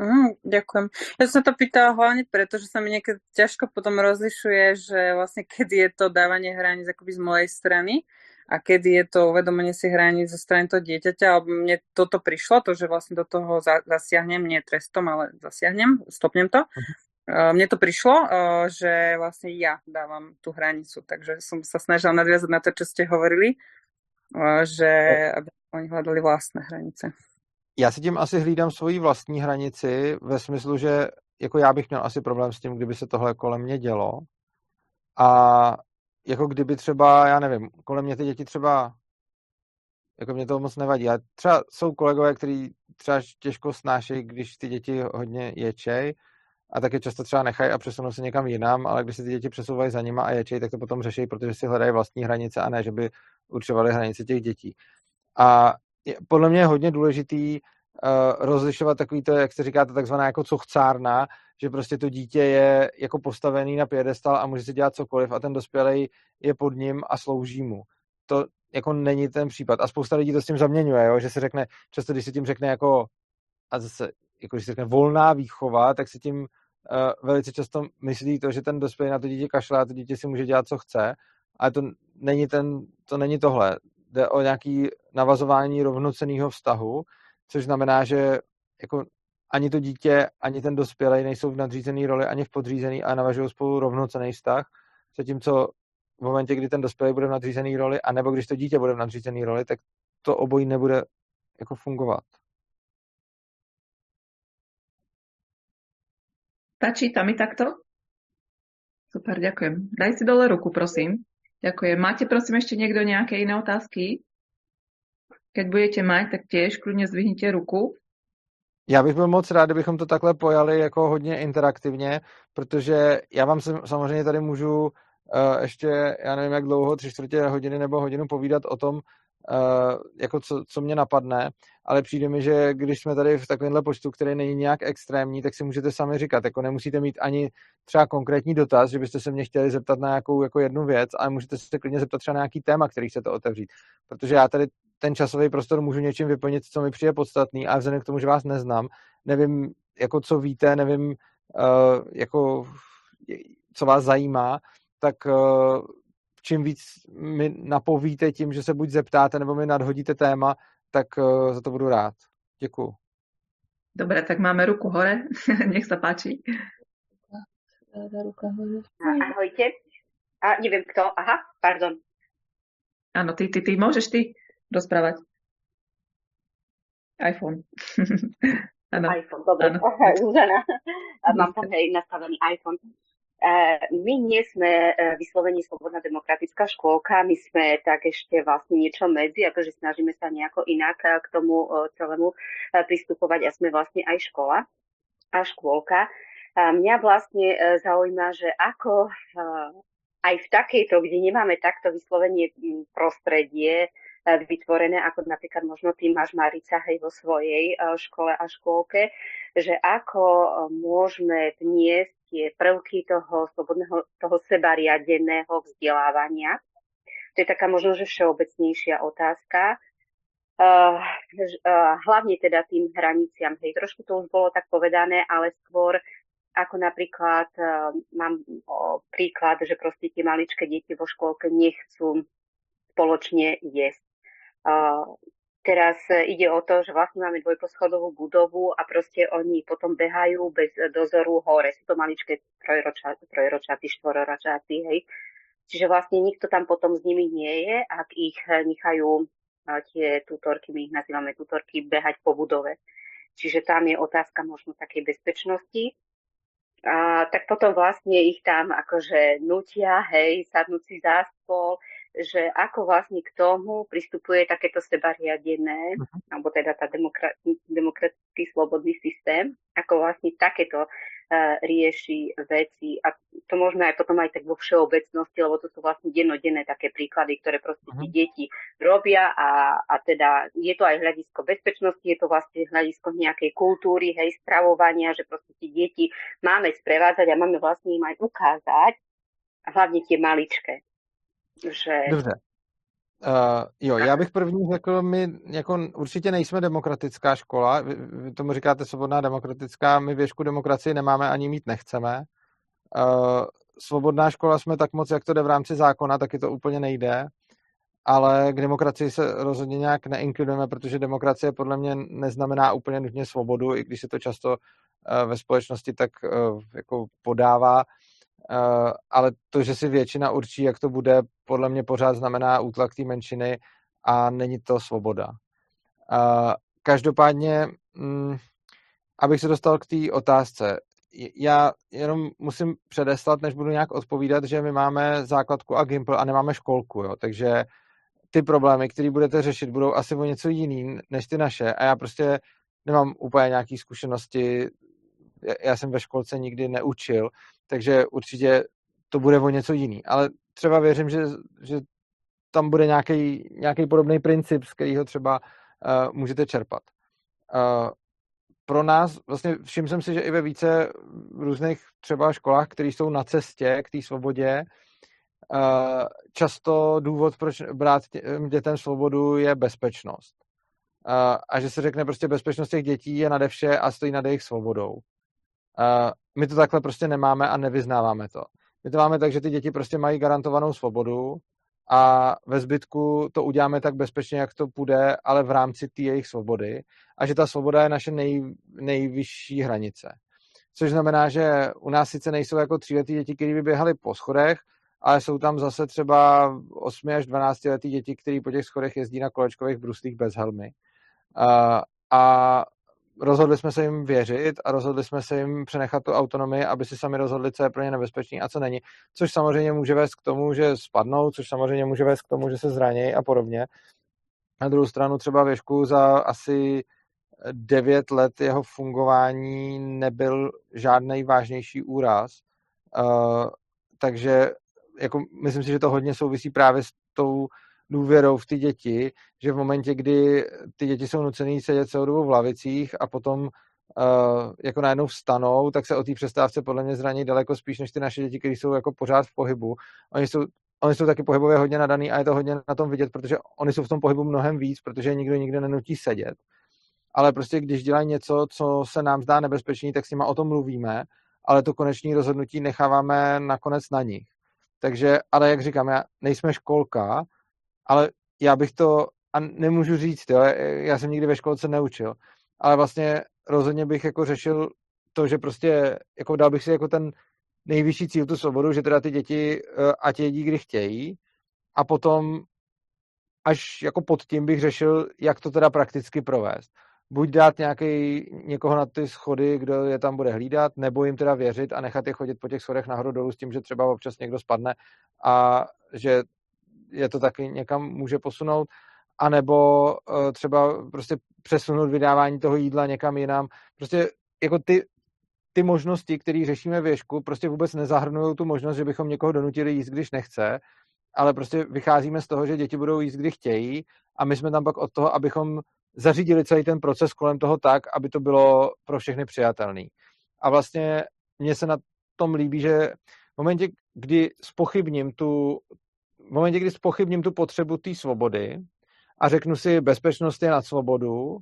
Mm, ďakujem. Ja som sa to pýtala hlavne preto, že sa mi niekedy ťažko potom rozlišuje, že vlastne kedy je to dávanie hraníc akoby z mojej strany a kedy je to uvedomenie si hraníc zo strany toho dieťaťa, alebo mne toto prišlo, to, že vlastne do toho zasiahnem, nie trestom, ale zasiahnem, stopnem to. Uh-huh. Mne to prišlo, uh, že vlastne ja dávam tú hranicu, takže som sa snažila nadviazať na to, čo ste hovorili, uh, že aby oni hľadali vlastné hranice já si tím asi hlídám svoji vlastní hranici ve smyslu, že jako já bych měl asi problém s tím, kdyby se tohle kolem mě dělo. A jako kdyby třeba, já nevím, kolem mě ty děti třeba, jako mě to moc nevadí. A třeba jsou kolegové, kteří třeba těžko snášejí, když ty děti hodně ječej, a taky často třeba nechají a přesunou se někam jinam, ale když se ty děti přesouvají za nima a ječej, tak to potom řeší, protože si hledají vlastní hranice a ne, že by určovali hranice těch dětí. A podle mě je hodně důležitý uh, rozlišovat takový to, jak se říká, to takzvaná jako cochcárna, že prostě to dítě je jako postavený na pědestal a může si dělat cokoliv a ten dospělý je pod ním a slouží mu. To jako není ten případ. A spousta lidí to s tím zaměňuje, jo? že se řekne, často když se tím řekne jako, a zase, jako když se řekne volná výchova, tak se tím uh, velice často myslí to, že ten dospělý na to dítě kašle a to dítě si může dělat, co chce, ale to není, ten, to není tohle jde o nějaký navazování rovnoceného vztahu, což znamená, že jako ani to dítě, ani ten dospělý nejsou v nadřízené roli, ani v podřízený a navažují spolu rovnocený vztah, zatímco v momentě, kdy ten dospělý bude v nadřízené roli, anebo když to dítě bude v nadřízené roli, tak to obojí nebude jako fungovat. Stačí tam i takto? Super, ďakujem. Daj si dole ruku, prosím. Ďakujem. Máte prosím ešte niekto nejaké iné otázky? Keď budete mať, tak tiež kľudne zdvihnite ruku. Já bych byl moc rád, kdybychom to takhle pojali jako hodně interaktivně, protože já vám samozřejmě tady můžu uh, ještě, já nevím jak dlouho, tři čtvrtě hodiny nebo hodinu povídat o tom, jako co, co mě napadne, ale přijde mi, že když jsme tady v takovémhle počtu, který není nějak extrémní, tak si můžete sami říkat, jako nemusíte mít ani třeba konkrétní dotaz, že byste se mě chtěli zeptat na nějakou jako jednu věc, ale můžete se klidně zeptat třeba na nějaký téma, který chcete otevřít, protože já tady ten časový prostor můžu něčím vyplnit, co mi přijde podstatný a vzhledem k tomu, že vás neznám, nevím, jako co víte, nevím, uh, jako co vás zajímá, tak uh, čím víc mi napovíte tím, že se buď zeptáte, nebo mi nadhodíte téma, tak uh, za to budu rád. Děkuju. Dobre, tak máme ruku hore. Nech sa páči. Ahojte. A neviem kto. Aha, pardon. Áno, ty, ty, ty, môžeš ty rozprávať. iPhone. ano. iPhone, dobre. Ano. Zuzana. Mám tam hej nastavený iPhone. My nie sme e, vyslovení slobodná demokratická škôlka, my sme tak ešte vlastne niečo medzi, akože snažíme sa nejako inak e, k tomu e, celému pristupovať a sme vlastne aj škola a škôlka. A mňa vlastne zaujíma, že ako aj v takejto, kde nemáme takto vyslovenie prostredie, vytvorené, ako napríklad možno ty máš Marica hej vo svojej škole a škôlke, že ako môžeme vniesť tie prvky toho slobodného, toho sebariadeného vzdelávania. To je taká možno, že všeobecnejšia otázka. Uh, uh, hlavne teda tým hraniciam. Hej, trošku to už bolo tak povedané, ale skôr ako napríklad uh, mám o, príklad, že proste tie maličké deti vo škôlke nechcú spoločne jesť. Teraz ide o to, že vlastne máme dvojposchodovú budovu a proste oni potom behajú bez dozoru hore. Sú to maličké trojročáty, štvoročáty, hej. Čiže vlastne nikto tam potom s nimi nie je, ak ich nechajú tie tutorky, my ich nazývame tutorky, behať po budove. Čiže tam je otázka možno takej bezpečnosti. A, tak potom vlastne ich tam akože nutia, hej, sadnúť si za stôl, že ako vlastne k tomu pristupuje takéto sebariadené, uh-huh. alebo teda tá demokra- demokratický slobodný systém, ako vlastne takéto uh, rieši veci. A to možno aj potom aj tak vo všeobecnosti, lebo to sú vlastne dennodenné také príklady, ktoré proste uh-huh. deti robia a, a teda je to aj hľadisko bezpečnosti, je to vlastne hľadisko nejakej kultúry, hej, stravovania, že proste tie deti máme sprevádzať a máme vlastne im aj ukázať, hlavne tie maličké, že... Dobře. Uh, jo, já bych první řekl, my jako určitě nejsme demokratická škola, vy, vy tomu říkáte svobodná demokratická, my věšku demokracii nemáme ani mít nechceme. Uh, svobodná škola jsme tak moc, jak to jde v rámci zákona, taky to úplně nejde, ale k demokracii se rozhodně nějak neinkludujeme, protože demokracie podle mě neznamená úplně nutně svobodu, i když se to často uh, ve společnosti tak uh, jako podává. Eh, ale to, že si většina určí, jak to bude, podle mě pořád znamená útlak té menšiny a není to svoboda. Eh, každopádně, mm, abych se dostal k té otázce, já jenom musím předeslat, než budu nějak odpovídat, že my máme základku a Gimple a nemáme školku, jo, takže ty problémy, které budete řešit, budou asi o něco jiný než ty naše. A já prostě nemám úplně nějaké zkušenosti, já jsem ve školce nikdy neučil, takže určitě to bude o něco jiný. Ale třeba věřím, že, že tam bude nějaký, podobný princip, z kterého třeba uh, můžete čerpat. Uh, pro nás, vlastně všiml jsem si, že i ve více různých třeba školách, které jsou na cestě k té svobodě, uh, často důvod, proč brát dětem svobodu, je bezpečnost. A že se řekne prostě bezpečnost těch dětí je nade vše a stojí nad jejich svobodou. My to takhle prostě nemáme a nevyznáváme to. My to máme tak, že ty děti prostě mají garantovanou svobodu a ve zbytku to uděláme tak bezpečně, jak to půjde, ale v rámci té jejich svobody a že ta svoboda je naše nej, nejvyšší hranice. Což znamená, že u nás sice nejsou jako tříletí děti, které by běhaly po schodech, ale jsou tam zase třeba 8 až 12 letý děti, které po těch schodech jezdí na kolečkových bruslích bez helmy. Uh, a rozhodli jsme se jim věřit a rozhodli jsme se jim přenechat tu autonomii, aby si sami rozhodli, co je pro ně nebezpečný a co není. Což samozřejmě může vést k tomu, že spadnou, což samozřejmě může vést k tomu, že se zranějí a podobně. Na druhou stranu třeba věšku za asi devět let jeho fungování nebyl žádný vážnější úraz. Uh, takže jako myslím si, že to hodně souvisí právě s tou důvěrou v ty děti, že v momentě, kdy ty děti jsou nucený sedět celou dobu v lavicích a potom uh, jako najednou vstanou, tak se o té přestávce podle mě zraní daleko spíš než ty naše děti, které jsou jako pořád v pohybu. Oni jsou, oni jsou taky pohybově hodně nadaný a je to hodně na tom vidět, protože oni jsou v tom pohybu mnohem víc, protože nikdo nikde nenutí sedět. Ale prostě když dělají něco, co se nám zdá nebezpečný, tak s nima o tom mluvíme, ale to konečné rozhodnutí necháváme nakonec na nich. Takže, ale jak říkám, já nejsme školka, ale já bych to, a nemůžu říct, jo, já jsem nikdy ve školce neučil, ale vlastně rozhodně bych jako řešil to, že prostě jako dal bych si jako ten nejvyšší cíl tu svobodu, že teda ty děti uh, ať jedí, kdy chtějí a potom až jako pod tím bych řešil, jak to teda prakticky provést. Buď dát nějaký, někoho na ty schody, kdo je tam bude hlídat, nebo jim teda věřit a nechat je chodit po těch schodech nahoru dolů s tím, že třeba občas někdo spadne a že je to taky někam může posunout, anebo uh, třeba prostě přesunout vydávání toho jídla někam jinam. Prostě jako ty, ty možnosti, které řešíme věšku, prostě vůbec nezahrnují tu možnost, že bychom někoho donutili jíst, když nechce, ale prostě vycházíme z toho, že děti budou jíst, kdy chtějí a my jsme tam pak od toho, abychom zařídili celý ten proces kolem toho tak, aby to bylo pro všechny přijatelný. A vlastně mně se na tom líbí, že v momentě, kdy spochybním tu, v momentě, kdy spochybním tu potřebu té svobody a řeknu si, bezpečnost je nad svobodu,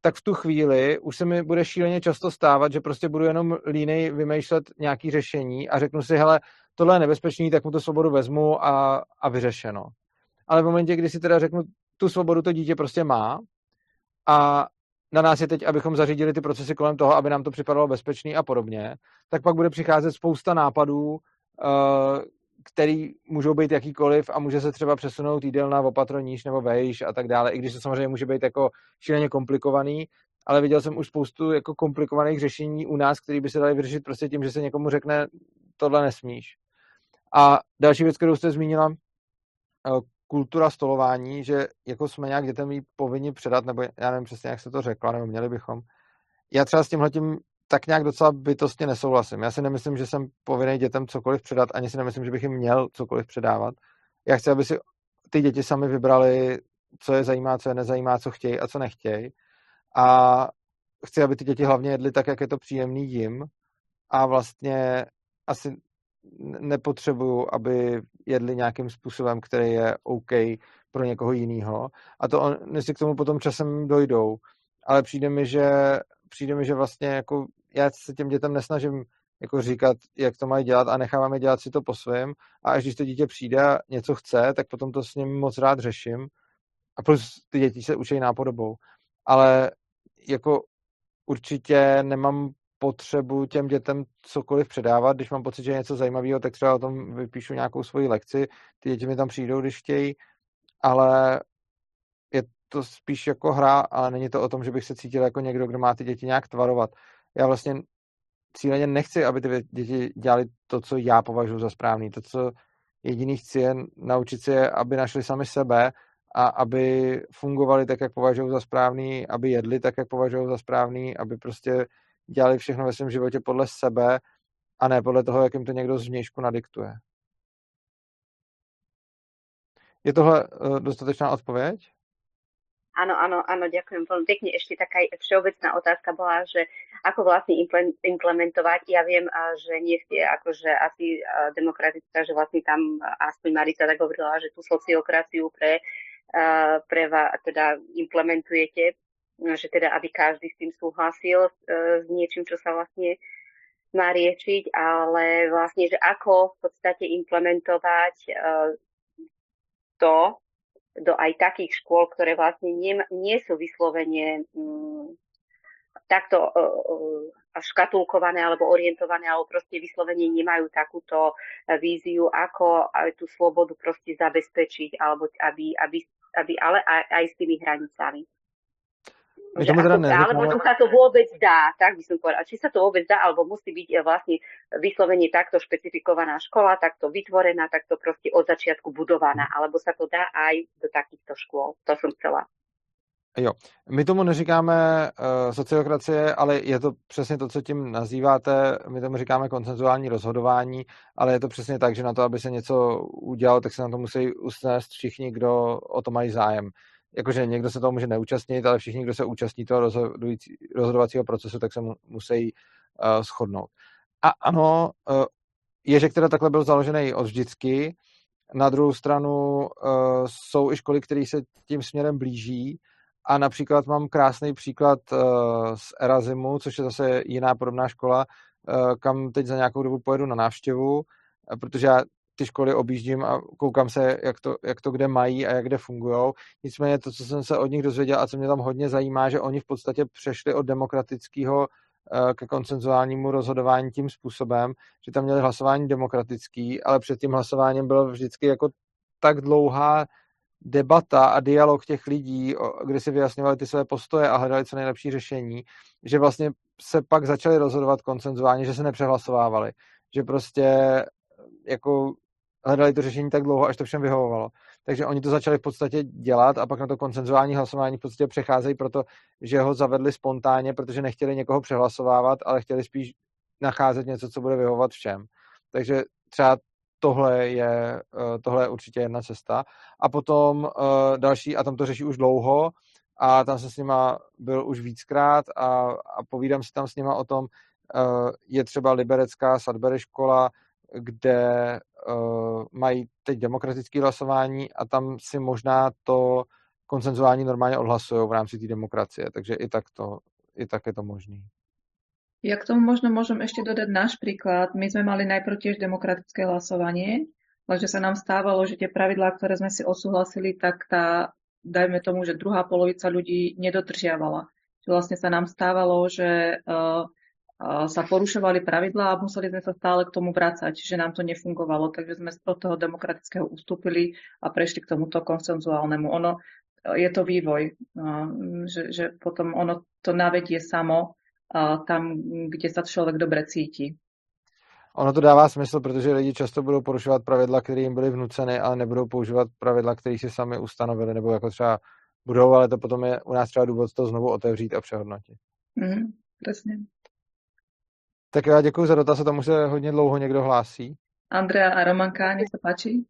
tak v tu chvíli už se mi bude šíleně často stávat, že prostě budu jenom línej vymýšlet nějaký řešení a řeknu si, hele, tohle je nebezpečný, tak mu to svobodu vezmu a, a vyřešeno. Ale v momentě, kdy si teda řeknu, tu svobodu to dítě prostě má a na nás je teď, abychom zařídili ty procesy kolem toho, aby nám to připadalo bezpečný a podobně, tak pak bude přicházet spousta nápadů, eh, který můžou být jakýkoliv a může se třeba přesunout jídelna opatro níž nebo vejš a tak dále, i když to samozřejmě může být jako šíleně komplikovaný, ale viděl jsem už spoustu jako komplikovaných řešení u nás, které by se daly vyřešit prostě tím, že se někomu řekne, tohle nesmíš. A další věc, kterou jste zmínila, eh, kultura stolování, že jako jsme nějak dětem jí povinni předat, nebo já nevím přesně, jak se to řekla, nebo měli bychom. Já třeba s tímhletím tak nějak docela bytostně nesouhlasím. Já si nemyslím, že jsem povinný dětem cokoliv předat, ani si nemyslím, že bych jim měl cokoliv předávat. Já chci, aby si ty děti sami vybrali, co je zajímá, co je nezajímá, co chtějí a co nechtějí. A chci, aby ty děti hlavně jedly tak, jak je to příjemný jim. A vlastně asi nepotřebuju, aby jedli nějakým způsobem, který je OK pro někoho jiného. A to oni si k tomu potom časem dojdou. Ale přijde mi, že, přijde mi, že vlastně jako já se těm dětem nesnažím jako říkat, jak to mají dělat a nechávám je dělat si to po svém. A až když to dítě přijde a něco chce, tak potom to s ním moc rád řeším. A plus ty děti se učí nápodobou. Ale jako určitě nemám potřebu těm dětem cokoliv předávat. Když mám pocit, že je něco zajímavého, tak třeba o tom vypíšu nějakou svoji lekci. Ty děti mi tam přijdou, když chtějí, ale to spíš jako hra, ale není to o tom, že bych se cítil jako někdo, kdo má ty děti nějak tvarovat. Já vlastně cíleně nechci, aby ty děti dělali to, co já považuji za správný. To, co jediný chci, je naučit si je, aby našli sami sebe a aby fungovali tak, jak považují za správný, aby jedli tak, jak považují za správný, aby prostě dělali všechno ve svém životě podle sebe a ne podle toho, jak jim to někdo z vnějšku nadiktuje. Je tohle uh, dostatečná odpověď? Áno, áno, áno, ďakujem veľmi pekne. Ešte taká všeobecná otázka bola, že ako vlastne implementovať. Ja viem, že nie ste akože asi demokratická, že vlastne tam aspoň Marita tak hovorila, že tú sociokraciu pre, pre teda implementujete že teda aby každý s tým súhlasil e, s niečím, čo sa vlastne má riešiť, ale vlastne, že ako v podstate implementovať e, to do aj takých škôl, ktoré vlastne nie, nie sú vyslovene mm, takto uh, škatulkované alebo orientované, alebo proste vyslovene nemajú takúto víziu, ako tú slobodu proste zabezpečiť, alebo aby, aby, aby ale aj, aj s tými hranicami. Tomu teda ako, alebo tu sa to vôbec dá, tak by som povedala. Či sa to vôbec dá, alebo musí byť eh, vlastne vyslovene takto špecifikovaná škola, takto vytvorená, takto proste od začiatku budovaná, alebo sa to dá aj do takýchto škôl. To som chcela. Jo, my tomu neříkáme uh, sociokracie, ale je to přesně to, co tím nazýváte. My tomu říkáme koncenzuální rozhodování, ale je to přesně tak, že na to, aby se něco udělalo, tak se na to musí usnést všichni, kdo o to mají zájem jakože někdo se toho může neúčastnit, ale všichni, kdo se účastní toho rozhodovacího procesu, tak se mu, musí uh, shodnout. A ano, uh, Ježek teda takhle byl založený od vždycky. Na druhou stranu uh, jsou i školy, které se tím směrem blíží. A například mám krásný příklad uh, z Erazimu, což je zase jiná podobná škola, uh, kam teď za nějakou dobu pojedu na návštěvu, protože já ty školy objíždím a koukám se, jak to, jak to kde mají a jak kde fungují. Nicméně to, co jsem se od nich dozvěděl a co mě tam hodně zajímá, že oni v podstatě přešli od demokratického ke koncenzuálnímu rozhodování tím způsobem, že tam měli hlasování demokratický, ale před tím hlasováním bylo vždycky jako tak dlouhá debata a dialog těch lidí, kdy si vyjasňovali ty své postoje a hledali co nejlepší řešení, že vlastně se pak začali rozhodovat koncenzuálně, že se nepřehlasovávali, že prostě jako hledali to řešení tak dlouho, až to všem vyhovovalo. Takže oni to začali v podstatě dělat a pak na to koncenzuální hlasování v podstatě přecházejí proto, že ho zavedli spontánně, protože nechtěli někoho přehlasovávat, ale chtěli spíš nacházet něco, co bude vyhovovat všem. Takže třeba tohle je, eh, tohle je určitě jedna cesta. A potom uh, další, a tam to řeší už dlouho, a tam jsem s nima byl už víckrát a, a povídám si tam s nima o tom, uh, je třeba liberecká Sadbery škola, kde uh, mají teď demokratické hlasování a tam si možná to koncenzuální normálně odhlasují v rámci té demokracie, takže i tak, to, i tak je to možné. Ja k tomu možno môžem ešte dodať náš príklad. My sme mali najprv tiež demokratické hlasovanie, lenže sa nám stávalo, že tie pravidlá, ktoré sme si osúhlasili, tak tá, dajme tomu, že druhá polovica ľudí nedodržiavala. Že vlastne sa nám stávalo, že uh, sa porušovali pravidlá a museli sme sa stále k tomu vrácať, že nám to nefungovalo, takže sme od toho demokratického ustúpili a prešli k tomuto konsenzuálnemu. Ono, je to vývoj, že, že potom ono to navedie samo tam, kde sa člověk dobře cítí. Ono to dává smysl, protože lidi často budou porušovat pravidla, které jim byly vnuceny, ale nebudou používat pravidla, které si sami ustanovili, nebo jako třeba budou, ale to potom je u nás třeba důvod to znovu otevřít a přehodnotit. Mm, přesně. Tak já děkuji za dotaz, a tomu se hodně dlouho někdo hlásí. Andrea a Romanka, nech se páči.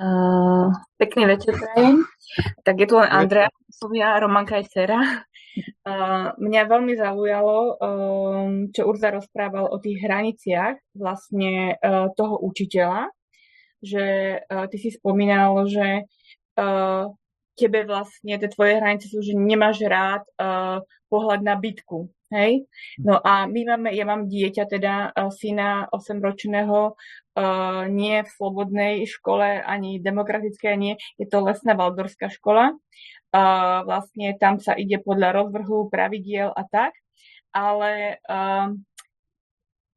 Uh, pekný večer prajem. Tak je tu len Andrea, Sovia, Romanka je dcera. Uh, mňa veľmi zaujalo, um, čo Urza rozprával o tých hraniciach vlastne uh, toho učiteľa, že uh, ty si spomínal, že uh, tebe vlastne tie tvoje hranice sú, že nemáš rád uh, pohľad na bytku, hej? No a my máme, ja mám dieťa, teda uh, syna 8-ročného, uh, nie v slobodnej škole, ani demokratické, nie, je to lesná valdorská škola. Uh, vlastne tam sa ide podľa rozvrhu, pravidiel a tak, ale uh,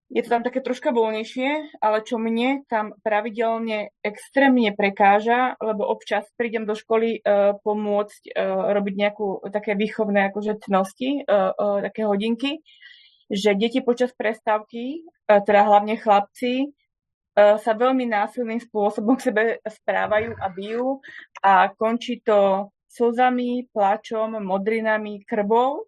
je to tam také troška voľnejšie, ale čo mne tam pravidelne extrémne prekáža, lebo občas prídem do školy uh, pomôcť uh, robiť nejakú také výchovné akože tnosti, uh, uh, také hodinky, že deti počas prestávky, uh, teda hlavne chlapci, E, sa veľmi násilným spôsobom k sebe správajú a bijú a končí to slzami, plačom, modrinami, krvou.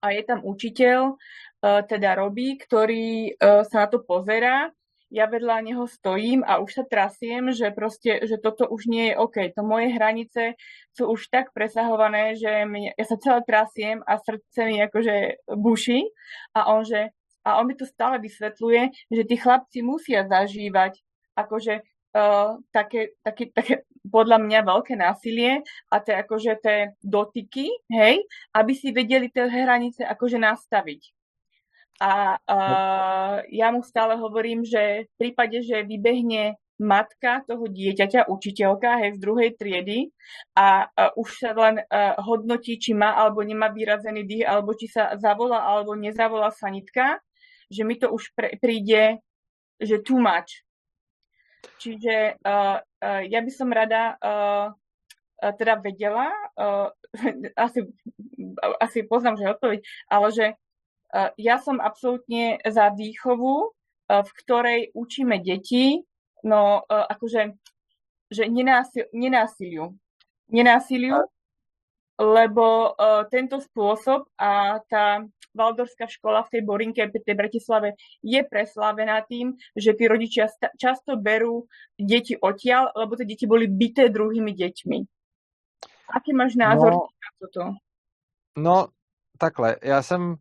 A je tam učiteľ, e, teda Robí, ktorý e, sa na to pozerá. Ja vedľa neho stojím a už sa trasiem, že proste, že toto už nie je OK. To moje hranice sú už tak presahované, že mňa, ja sa celé trasiem a srdce mi akože buší. A on, že a on mi to stále vysvetľuje, že tí chlapci musia zažívať akože uh, také, také, také podľa mňa veľké násilie a tie akože tie dotyky, hej, aby si vedeli tie hranice akože nastaviť. A uh, ja mu stále hovorím, že v prípade, že vybehne matka toho dieťaťa, učiteľka, hej, z druhej triedy a uh, už sa len uh, hodnotí, či má alebo nemá vyrazený dých, alebo či sa zavolá alebo nezavolá sanitka, že mi to už pre, príde, že too much. Čiže uh, uh, ja by som rada uh, uh, teda vedela, uh, asi, asi poznám, že odpoveď, ale že ja som absolútne za výchovu, uh, v ktorej učíme deti, no uh, akože, že nenásil, nenásiliu. Nenásiliu, lebo tento spôsob a tá Valdorská škola v tej Borinke, v tej Bratislave je preslávená tým, že tí rodičia často berú deti odtiaľ, lebo tie deti boli byté druhými deťmi. Aký máš názor no, na toto? No, takhle. Já jsem eh,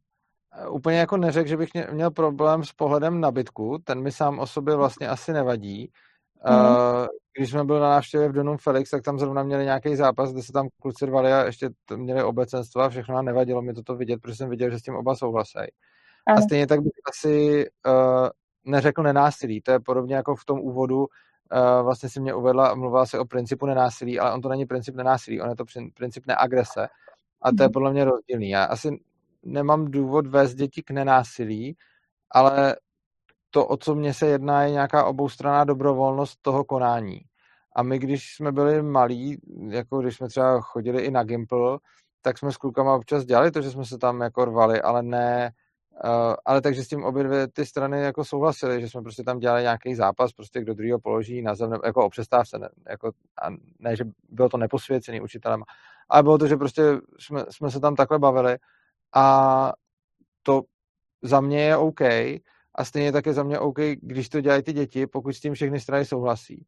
úplně jako neřekl, že bych měl problém s pohledem na bytku. Ten mi sám o sobě vlastně asi nevadí. Mm. Když jsme byli na návštěvě v Donum Felix, tak tam zrovna měli nějaký zápas, kde se tam kluci rvali a ještě měli obecenstvo a všechno a nevadilo mi toto vidět, protože jsem viděl, že s tím oba souhlasí. A stejně tak bych asi uh, neřekl nenásilí. To je podobně jako v tom úvodu, uh, vlastně si mě uvedla a mluvila se o principu nenásilí, ale on to není princip nenásilí, on je to princip neagrese. A to je mhm. podle mě rozdílný. Já asi nemám důvod vést děti k nenásilí, ale to, o co mě se jedná, je nějaká oboustranná dobrovolnost toho konání. A my, když jsme byli malí, jako když jsme třeba chodili i na Gimple, tak jsme s klukama občas dělali to, že jsme se tam jako rvali, ale ne, uh, ale takže s tím obě dvě ty strany jako souhlasili, že jsme prostě tam dělali nějaký zápas, prostě kdo druhýho položí na zem, jako o přestávce, ne, jako, a ne, že bylo to neposvěcený učitelem, ale bylo to, že prostě jsme, jsme se tam takhle bavili a to za mě je OK a stejně tak je za mě OK, když to dělají ty děti, pokud s tím všechny strany souhlasí.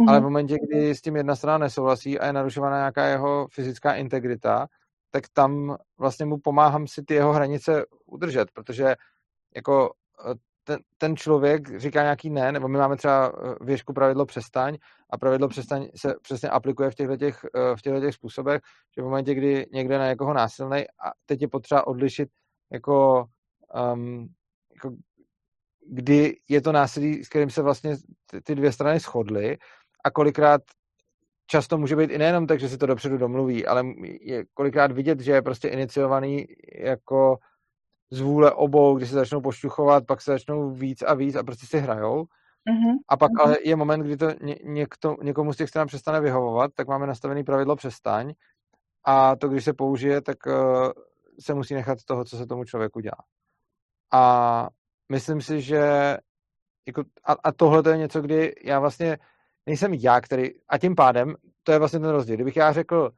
Mm-hmm. Ale v momentě, kdy s tím jedna strana nesouhlasí a je narušovaná nějaká jeho fyzická integrita, tak tam vlastně mu pomáhám si ty jeho hranice udržet, protože jako eh, ten, ten člověk říká nějaký ne, nebo my máme třeba eh, věžku pravidlo přestaň a pravidlo přestaň se přesně aplikuje v těchto, těch, eh, v těchto těch způsobech, že v momentě, kdy někde na někoho násilný a teď je potřeba odlišit jako, um, jako kdy je to násilí, s kterým se vlastně ty dvě strany shodly a kolikrát často může být i nejenom tak, že si to dopředu domluví, ale je kolikrát vidět, že je prostě iniciovaný jako z vůle obou, kdy se začnou pošťuchovat, pak se začnou víc a víc a prostě si hrajou. Mm-hmm. A pak mm-hmm. ale je moment, kdy to ně, někto, někomu z těch stran přestane vyhovovat, tak máme nastavený pravidlo přestaň a to, když se použije, tak uh, se musí nechat toho, co se tomu člověku dělá. A myslím si, že jako, a, a tohle to je něco, kdy já vlastně nejsem já, který, a tím pádem, to je vlastně ten rozdíl. Kdybych já řekl,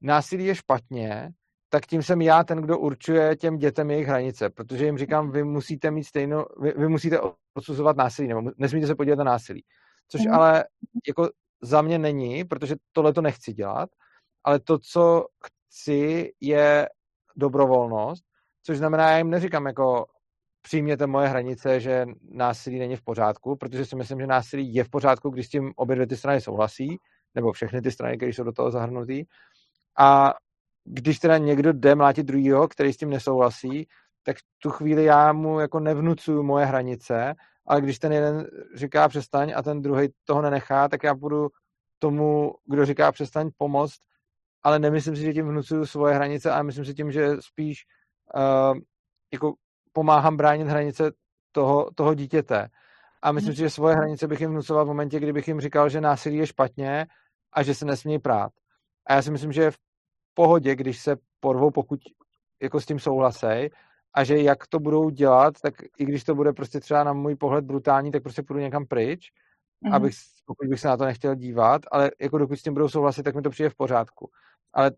násilí je špatně, tak tím jsem já ten, kdo určuje těm dětem jejich hranice, protože jim říkám, vy musíte mít stejnou, vy, vy musíte odsuzovat násilí, nebo nesmíte se podívat na násilí. Což mm. ale jako za mě není, protože tohle to nechci dělat, ale to, co chci, je dobrovolnost, což znamená, já jim neříkám jako přijměte moje hranice, že násilí není v pořádku, protože si myslím, že násilí je v pořádku, když s tím obě dvě ty strany souhlasí, nebo všechny ty strany, které jsou do toho zahrnutý. A když teda někdo jde mlátit druhýho, který s tím nesouhlasí, tak tu chvíli já mu jako nevnucuju moje hranice, ale když ten jeden říká přestaň a ten druhý toho nenechá, tak já budu tomu, kdo říká přestaň, pomoct, ale nemyslím si, že tím vnucuju svoje hranice, ale myslím si tím, že spíš uh, jako pomáhám bránit hranice toho, toho dítěte. A myslím mhm. si, že svoje hranice bych jim vnucoval v momentě, kdybych jim říkal, že násilí je špatně a že se nesmí prát. A já si myslím, že v pohodě, když se porvou, pokud jako s tím souhlasej, a že jak to budou dělat, tak i když to bude prostě třeba na můj pohled brutální, tak prostě půjdu někam pryč, mm-hmm. abych, pokud bych se na to nechtěl dívat, ale jako dokud s tím budou souhlasit, tak mi to přijde v pořádku. Ale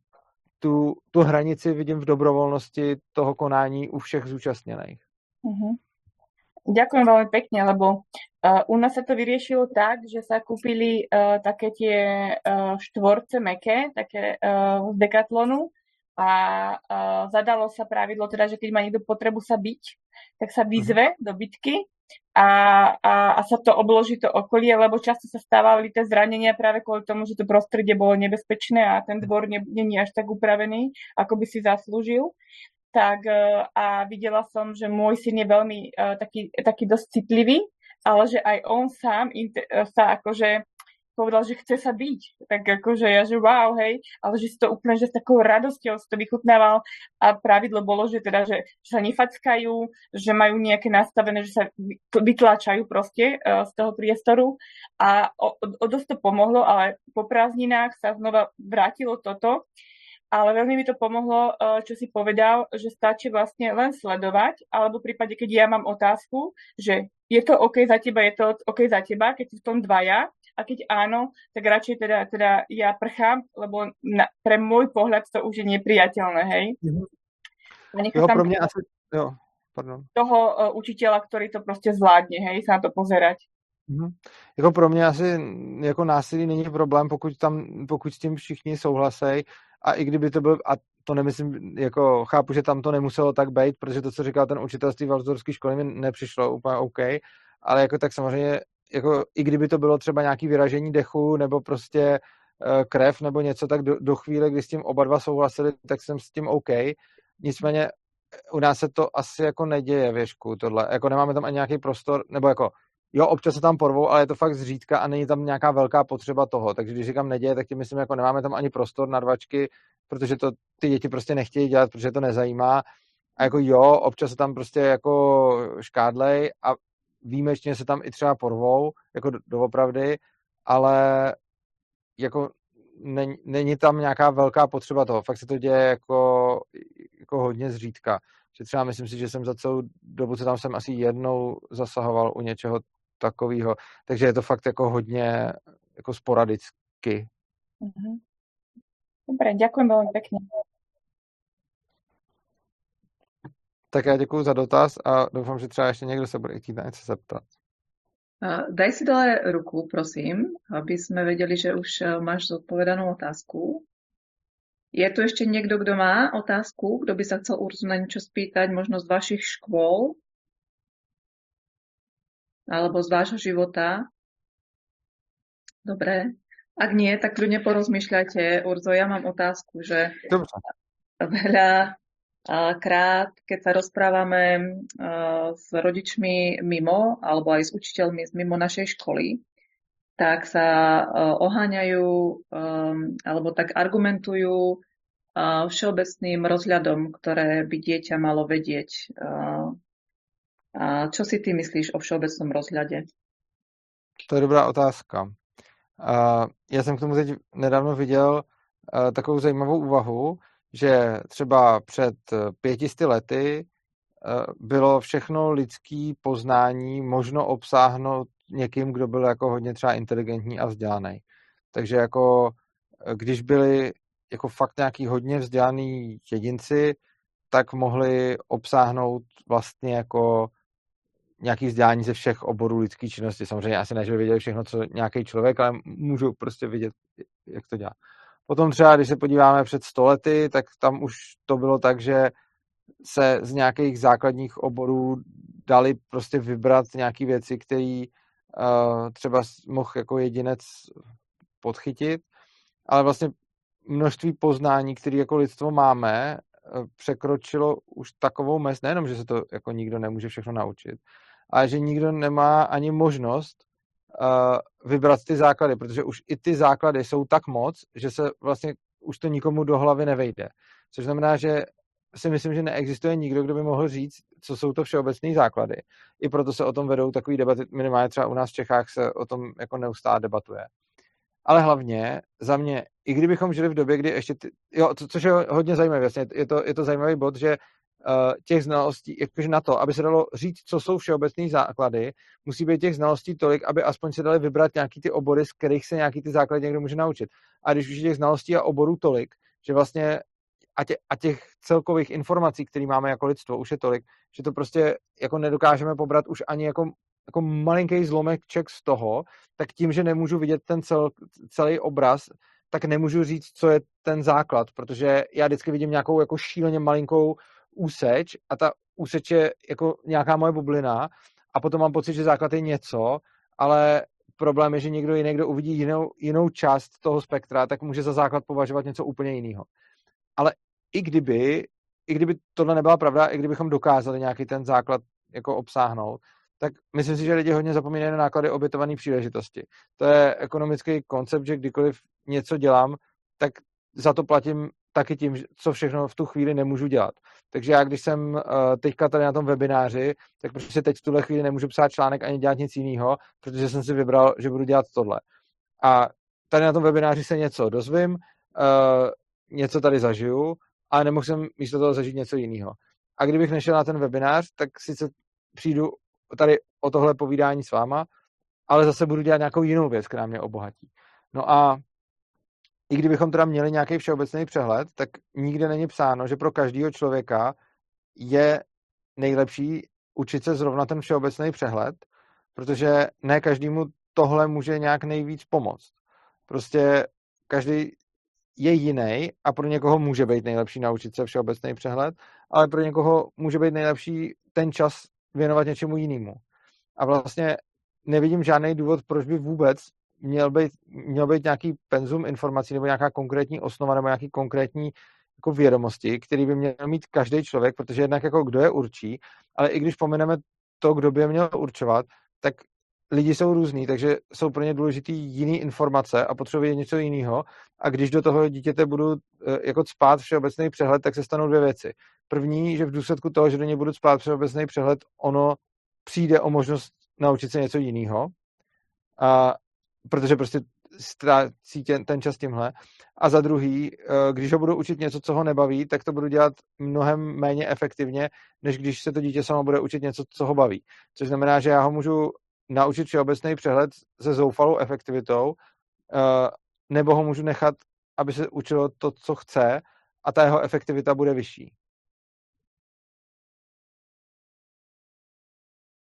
tu, tu hranici vidím v dobrovolnosti toho konání u všech zúčastněných. Uh-huh. Ďakujem veľmi pekne, lebo uh, u nás sa to vyriešilo tak, že sa kúpili uh, také tie uh, štvorce meké, také uh, z Decathlonu a uh, zadalo sa pravidlo teda, že keď má niekto potrebu sa byť, tak sa vyzve uh-huh. do bitky a, a, a sa to obloží to okolie, lebo často sa stávali tie zranenia práve kvôli tomu, že to prostredie bolo nebezpečné a ten dvor není až tak upravený, ako by si zaslúžil. Tak e, a videla som, že môj syn je veľmi uh, taký, taký dosť citlivý, ale že aj on sám sa akože povedal, že chce sa byť. Tak akože ja, že wow, hej, ale že si to úplne, že s takou radosťou si to vychutnával. A pravidlo bolo, že teda, že, že sa nefackajú, že majú nejaké nastavené, že sa vytláčajú proste uh, z toho priestoru. A o, o, o dosť to pomohlo, ale po prázdninách sa znova vrátilo toto ale veľmi mi to pomohlo, uh, čo si povedal, že stačí vlastne len sledovať, alebo v prípade, keď ja mám otázku, že je to OK za teba, je to OK za teba, keď si v tom dvaja, a keď áno, tak radšej teda, teda ja prchám, lebo na, pre môj pohľad to už je nepriateľné, hej. Mm-hmm. Jo, pro mě asi, jo, pardon. Toho uh, učiteľa, ktorý to prostě zvládne, hej, sa na to pozerať. Mm-hmm. Jako pro mě asi jako násilí není problém, pokud tam, pokud s tím všichni souhlasej a i kdyby to byl, a to nemyslím, jako chápu, že tam to nemuselo tak být, protože to, co říkal ten učitel z té Valzdorské školy, mi nepřišlo úplně OK, ale jako tak samozřejmě jako i kdyby to bylo třeba nějaký vyražení dechu nebo prostě eh, krev nebo něco, tak do, do chvíle, kdy s tím oba dva souhlasili, tak jsem s tím OK. Nicméně u nás se to asi jako neděje věšku, tohle. Jako nemáme tam ani nějaký prostor, nebo jako jo, občas se tam porvou, ale je to fakt zřídka a není tam nějaká velká potřeba toho. Takže když říkám neděje, tak tím myslím, jako nemáme tam ani prostor na dvačky, protože to ty děti prostě nechtějí dělat, protože to nezajímá. A jako jo, občas se tam prostě jako škádlej a výjimečně se tam i třeba porvou, jako do, doopravdy, ale jako není, není tam nějaká velká potřeba toho. Fakt se to děje jako, jako hodně zřídka. Že třeba myslím si, že jsem za celou dobu, co tam jsem asi jednou zasahoval u něčeho takového. Takže je to fakt jako hodně jako sporadicky. Uh-huh. Dobre, ďakujem veľmi pekne. Tak já děkuji za dotaz a doufám, že třeba ještě někdo se bude chtít na něco zeptat. Daj si dole ruku, prosím, aby sme vedeli, že už e, máš zodpovedanú otázku. Je tu ešte niekto, kto má otázku, kto by sa chcel Urzu na niečo spýtať, možno z vašich škôl? Alebo z vášho života? Dobre. Ak nie, tak ľudne porozmýšľajte. Urzo, ja mám otázku, že Dobre. veľa krát, keď sa rozprávame s rodičmi mimo, alebo aj s učiteľmi z mimo našej školy, tak sa oháňajú alebo tak argumentujú všeobecným rozhľadom, ktoré by dieťa malo vedieť. Čo si ty myslíš o všeobecnom rozhľade? To je dobrá otázka. Já jsem k tomu teď nedávno viděl takovou zajímavou úvahu, že třeba před eh, pětisty lety eh, bylo všechno lidský poznání možno obsáhnout někým, kdo byl jako hodně třeba inteligentní a vzdělaný. Takže jako eh, když byli jako fakt nějaký hodně vzdělaný jedinci, tak mohli obsáhnout vlastně jako nějaký vzdělání ze všech oborů lidské činnosti. Samozřejmě asi ne, že by věděli všechno, co nějaký člověk, ale můžou prostě vidět, jak to dělá. Potom třeba, když se podíváme před stolety, tak tam už to bylo tak, že se z nějakých základních oborů dali prostě vybrat nějaké věci, které uh, třeba mohl jako jedinec podchytit, ale vlastně množství poznání, které jako lidstvo máme, uh, překročilo už takovou mez, nejenom, že se to jako nikdo nemůže všechno naučit, ale že nikdo nemá ani možnost uh, vybrat ty základy, protože už i ty základy jsou tak moc, že se vlastně už to nikomu do hlavy nevejde. Což znamená, že si myslím, že neexistuje nikdo, kdo by mohl říct, co jsou to všeobecné základy. I proto se o tom vedou takové debaty, minimálně třeba u nás v Čechách se o tom jako neustále debatuje. Ale hlavně za mě, i kdybychom žili v době, kdy ještě, ty, jo, co, což je hodně zajímavé, vlastně, je to, je to zajímavý bod, že těch znalostí, jakože na to, aby se dalo říct, co jsou všeobecné základy, musí být těch znalostí tolik, aby aspoň se dali vybrat nějaký ty obory, z kterých se nějaký ty základy někdo může naučit. A když už je těch znalostí a oborů tolik, že vlastně a, tě, a těch celkových informací, které máme jako lidstvo, už je tolik, že to prostě jako nedokážeme pobrat už ani jako, jako malinký zlomeček z toho, tak tím, že nemůžu vidět ten cel, celý obraz, tak nemůžu říct, co je ten základ, protože já vždycky vidím nějakou jako šíleně malinkou úseč a ta úseč je jako nějaká moje bublina a potom mám pocit, že základ je něco, ale problém je, že někdo jiný, kdo uvidí jinou, jinou část toho spektra, tak může za základ považovat něco úplně jiného. Ale i kdyby, i kdyby tohle nebyla pravda, i kdybychom dokázali nějaký ten základ jako obsáhnout, tak myslím si, že lidi hodně zapomínají na náklady obětované příležitosti. To je ekonomický koncept, že kdykoliv něco dělám, tak za to platím taky tím, co všechno v tu chvíli nemůžu dělat. Takže já, když jsem uh, teďka tady na tom webináři, tak prostě teď v tuhle chvíli nemůžu psát článek ani dělat nic jiného, protože jsem si vybral, že budu dělat tohle. A tady na tom webináři se něco dozvím, uh, něco tady zažiju, a nemohl jsem místo toho zažít něco jiného. A kdybych nešel na ten webinář, tak sice přijdu tady o tohle povídání s váma, ale zase budu dělat nějakou jinou věc, která mě obohatí. No a i kdybychom teda měli nějaký všeobecný přehled, tak nikde není psáno, že pro každého člověka je nejlepší učit se zrovna ten všeobecný přehled, protože ne každému tohle může nějak nejvíc pomoct. Prostě každý je jiný a pro někoho může být nejlepší naučit se všeobecný přehled, ale pro někoho může být nejlepší ten čas věnovat něčemu jinému. A vlastně nevidím žádný důvod, proč by vůbec měl být, měl být nějaký penzum informací nebo nějaká konkrétní osnova nebo nějaký konkrétní jako vědomosti, který by měl mít každý člověk, protože jednak jako kdo je určí, ale i když pomeneme to, kdo by je měl určovat, tak lidi jsou různý, takže jsou pro ně důležitý jiný informace a potřebují něco jiného. A když do toho dítěte budu eh, jako spát všeobecný přehled, tak se stanou dvě věci. První, že v důsledku toho, že do něj budu spát všeobecný přehled, ono přijde o možnost naučit se něco jiného. A protože prostě ztrácí ten čas tímhle. A za druhý, eh, když ho budu učit něco, co ho nebaví, tak to budu dělat mnohem méně efektivně, než když se to dítě samo bude učit něco, co ho baví. Což znamená, že já ho můžu naučit všeobecný přehled se zoufalou efektivitou, eh, nebo ho můžu nechat, aby se učilo to, co chce a ta jeho efektivita bude vyšší.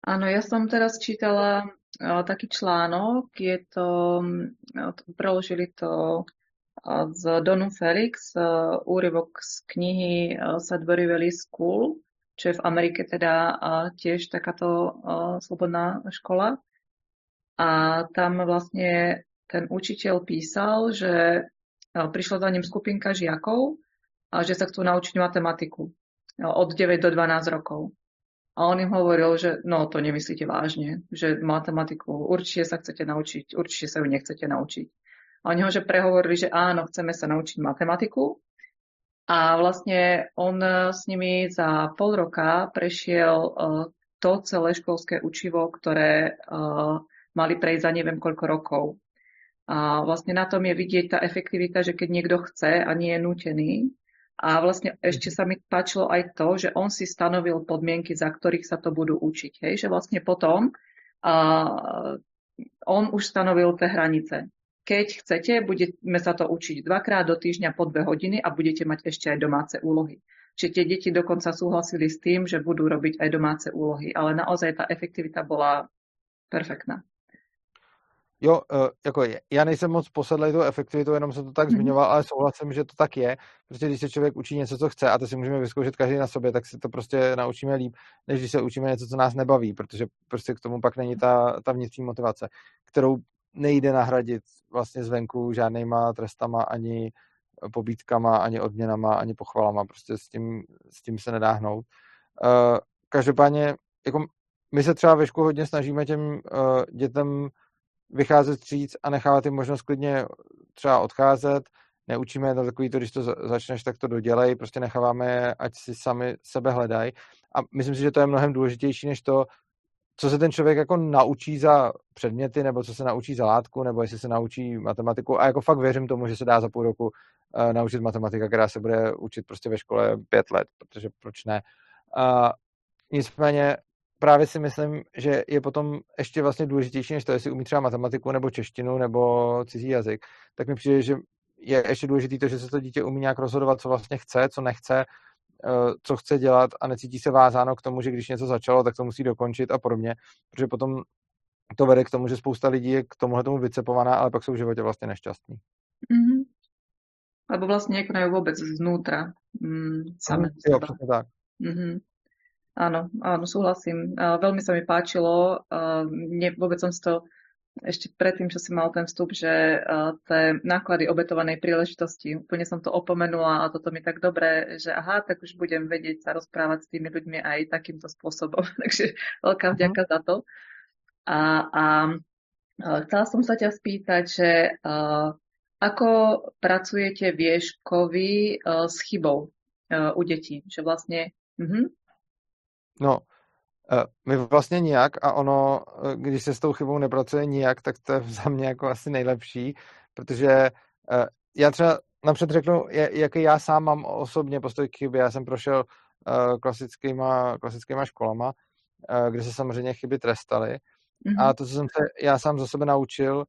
Áno, ja som teraz čítala uh, taký článok, je to, uh, to uh, z Donu Felix, uh, úryvok z knihy uh, Sudbury Valley School, čo je v Amerike teda uh, tiež takáto uh, slobodná škola. A tam vlastne ten učiteľ písal, že uh, za ním skupinka žiakov a že sa chcú naučiť matematiku od 9 do 12 rokov. A on im hovoril, že no to nemyslíte vážne, že matematiku určite sa chcete naučiť, určite sa ju nechcete naučiť. A oni ho že prehovorili, že áno, chceme sa naučiť matematiku. A vlastne on s nimi za pol roka prešiel uh, to celé školské učivo, ktoré uh, mali prejsť za neviem koľko rokov. A vlastne na tom je vidieť tá efektivita, že keď niekto chce a nie je nutený, a vlastne ešte sa mi páčilo aj to, že on si stanovil podmienky, za ktorých sa to budú učiť. Hej? Že vlastne potom uh, on už stanovil tie hranice. Keď chcete, budeme sa to učiť dvakrát do týždňa po dve hodiny a budete mať ešte aj domáce úlohy. Čiže tie deti dokonca súhlasili s tým, že budú robiť aj domáce úlohy, ale naozaj tá efektivita bola perfektná. Jo, uh, jako je. já nejsem moc posedlej tou efektivitou, jenom jsem to tak mm-hmm. zmiňoval, ale souhlasím, že to tak je. Prostě když se člověk učí něco, co chce, a to si můžeme vyzkoušet každý na sobě, tak si to prostě naučíme líp, než když se učíme něco, co nás nebaví, protože prostě k tomu pak není ta, ta vnitřní motivace, kterou nejde nahradit vlastně zvenku žádnýma trestama, ani pobítkama, ani odměnama, ani pochvalama. Prostě s tím, s tím se nedá hnout. Uh, každopádně, jako my se třeba ve škole hodně snažíme těm uh, dětem vycházet stříc a nechávat jim možnost klidně třeba odcházet. Neučíme je to takový to, když to začneš, tak to dodělej, prostě necháváme je, ať si sami sebe hledají. A myslím si, že to je mnohem důležitější, než to, co se ten člověk jako naučí za předměty, nebo co se naučí za látku, nebo jestli se naučí matematiku. A jako fakt věřím tomu, že se dá za půl roku uh, naučit matematika, která se bude učit prostě ve škole pět let, protože proč ne. Uh, nicméně právě si myslím, že je potom ještě vlastně důležitější, než to, jestli umí třeba matematiku nebo češtinu nebo cizí jazyk, tak mi přijde, že je ještě důležité to, že se to dítě umí nějak rozhodovat, co vlastně chce, co nechce, eh, co chce dělat a necítí se vázáno k tomu, že když něco začalo, tak to musí dokončit a podobně, protože potom to vede k tomu, že spousta lidí je k tomuhle tomu vycepovaná, ale pak jsou v životě vlastně nešťastní. Mm-hmm. Alebo vlastně nekonajú vůbec znútra. Mm, same jo, přesně tak. Mm-hmm. Áno, áno, súhlasím. Veľmi sa mi páčilo. Nie, vôbec som si to ešte predtým, čo si mal ten vstup, že tie náklady obetovanej príležitosti, úplne som to opomenula a toto mi tak dobre, že aha, tak už budem vedieť sa rozprávať s tými ľuďmi aj takýmto spôsobom. Takže veľká mhm. vďaka za to. A, a chcela som sa ťa spýtať, že ako pracujete vieškovi s chybou u detí? Že vlastne, uh-huh, No, eh, my vlastně nijak a ono, eh, když se s tou chybou nepracuje nijak, tak to je za mě jako asi nejlepší, protože eh, já třeba napřed řeknu, jaký já sám mám osobně postoj k chybě. Já jsem prošel klasickýma, klasickýma školama, kde se samozřejmě chyby trestaly. Mm-hmm. A to, co jsem se já sám za sebe naučil,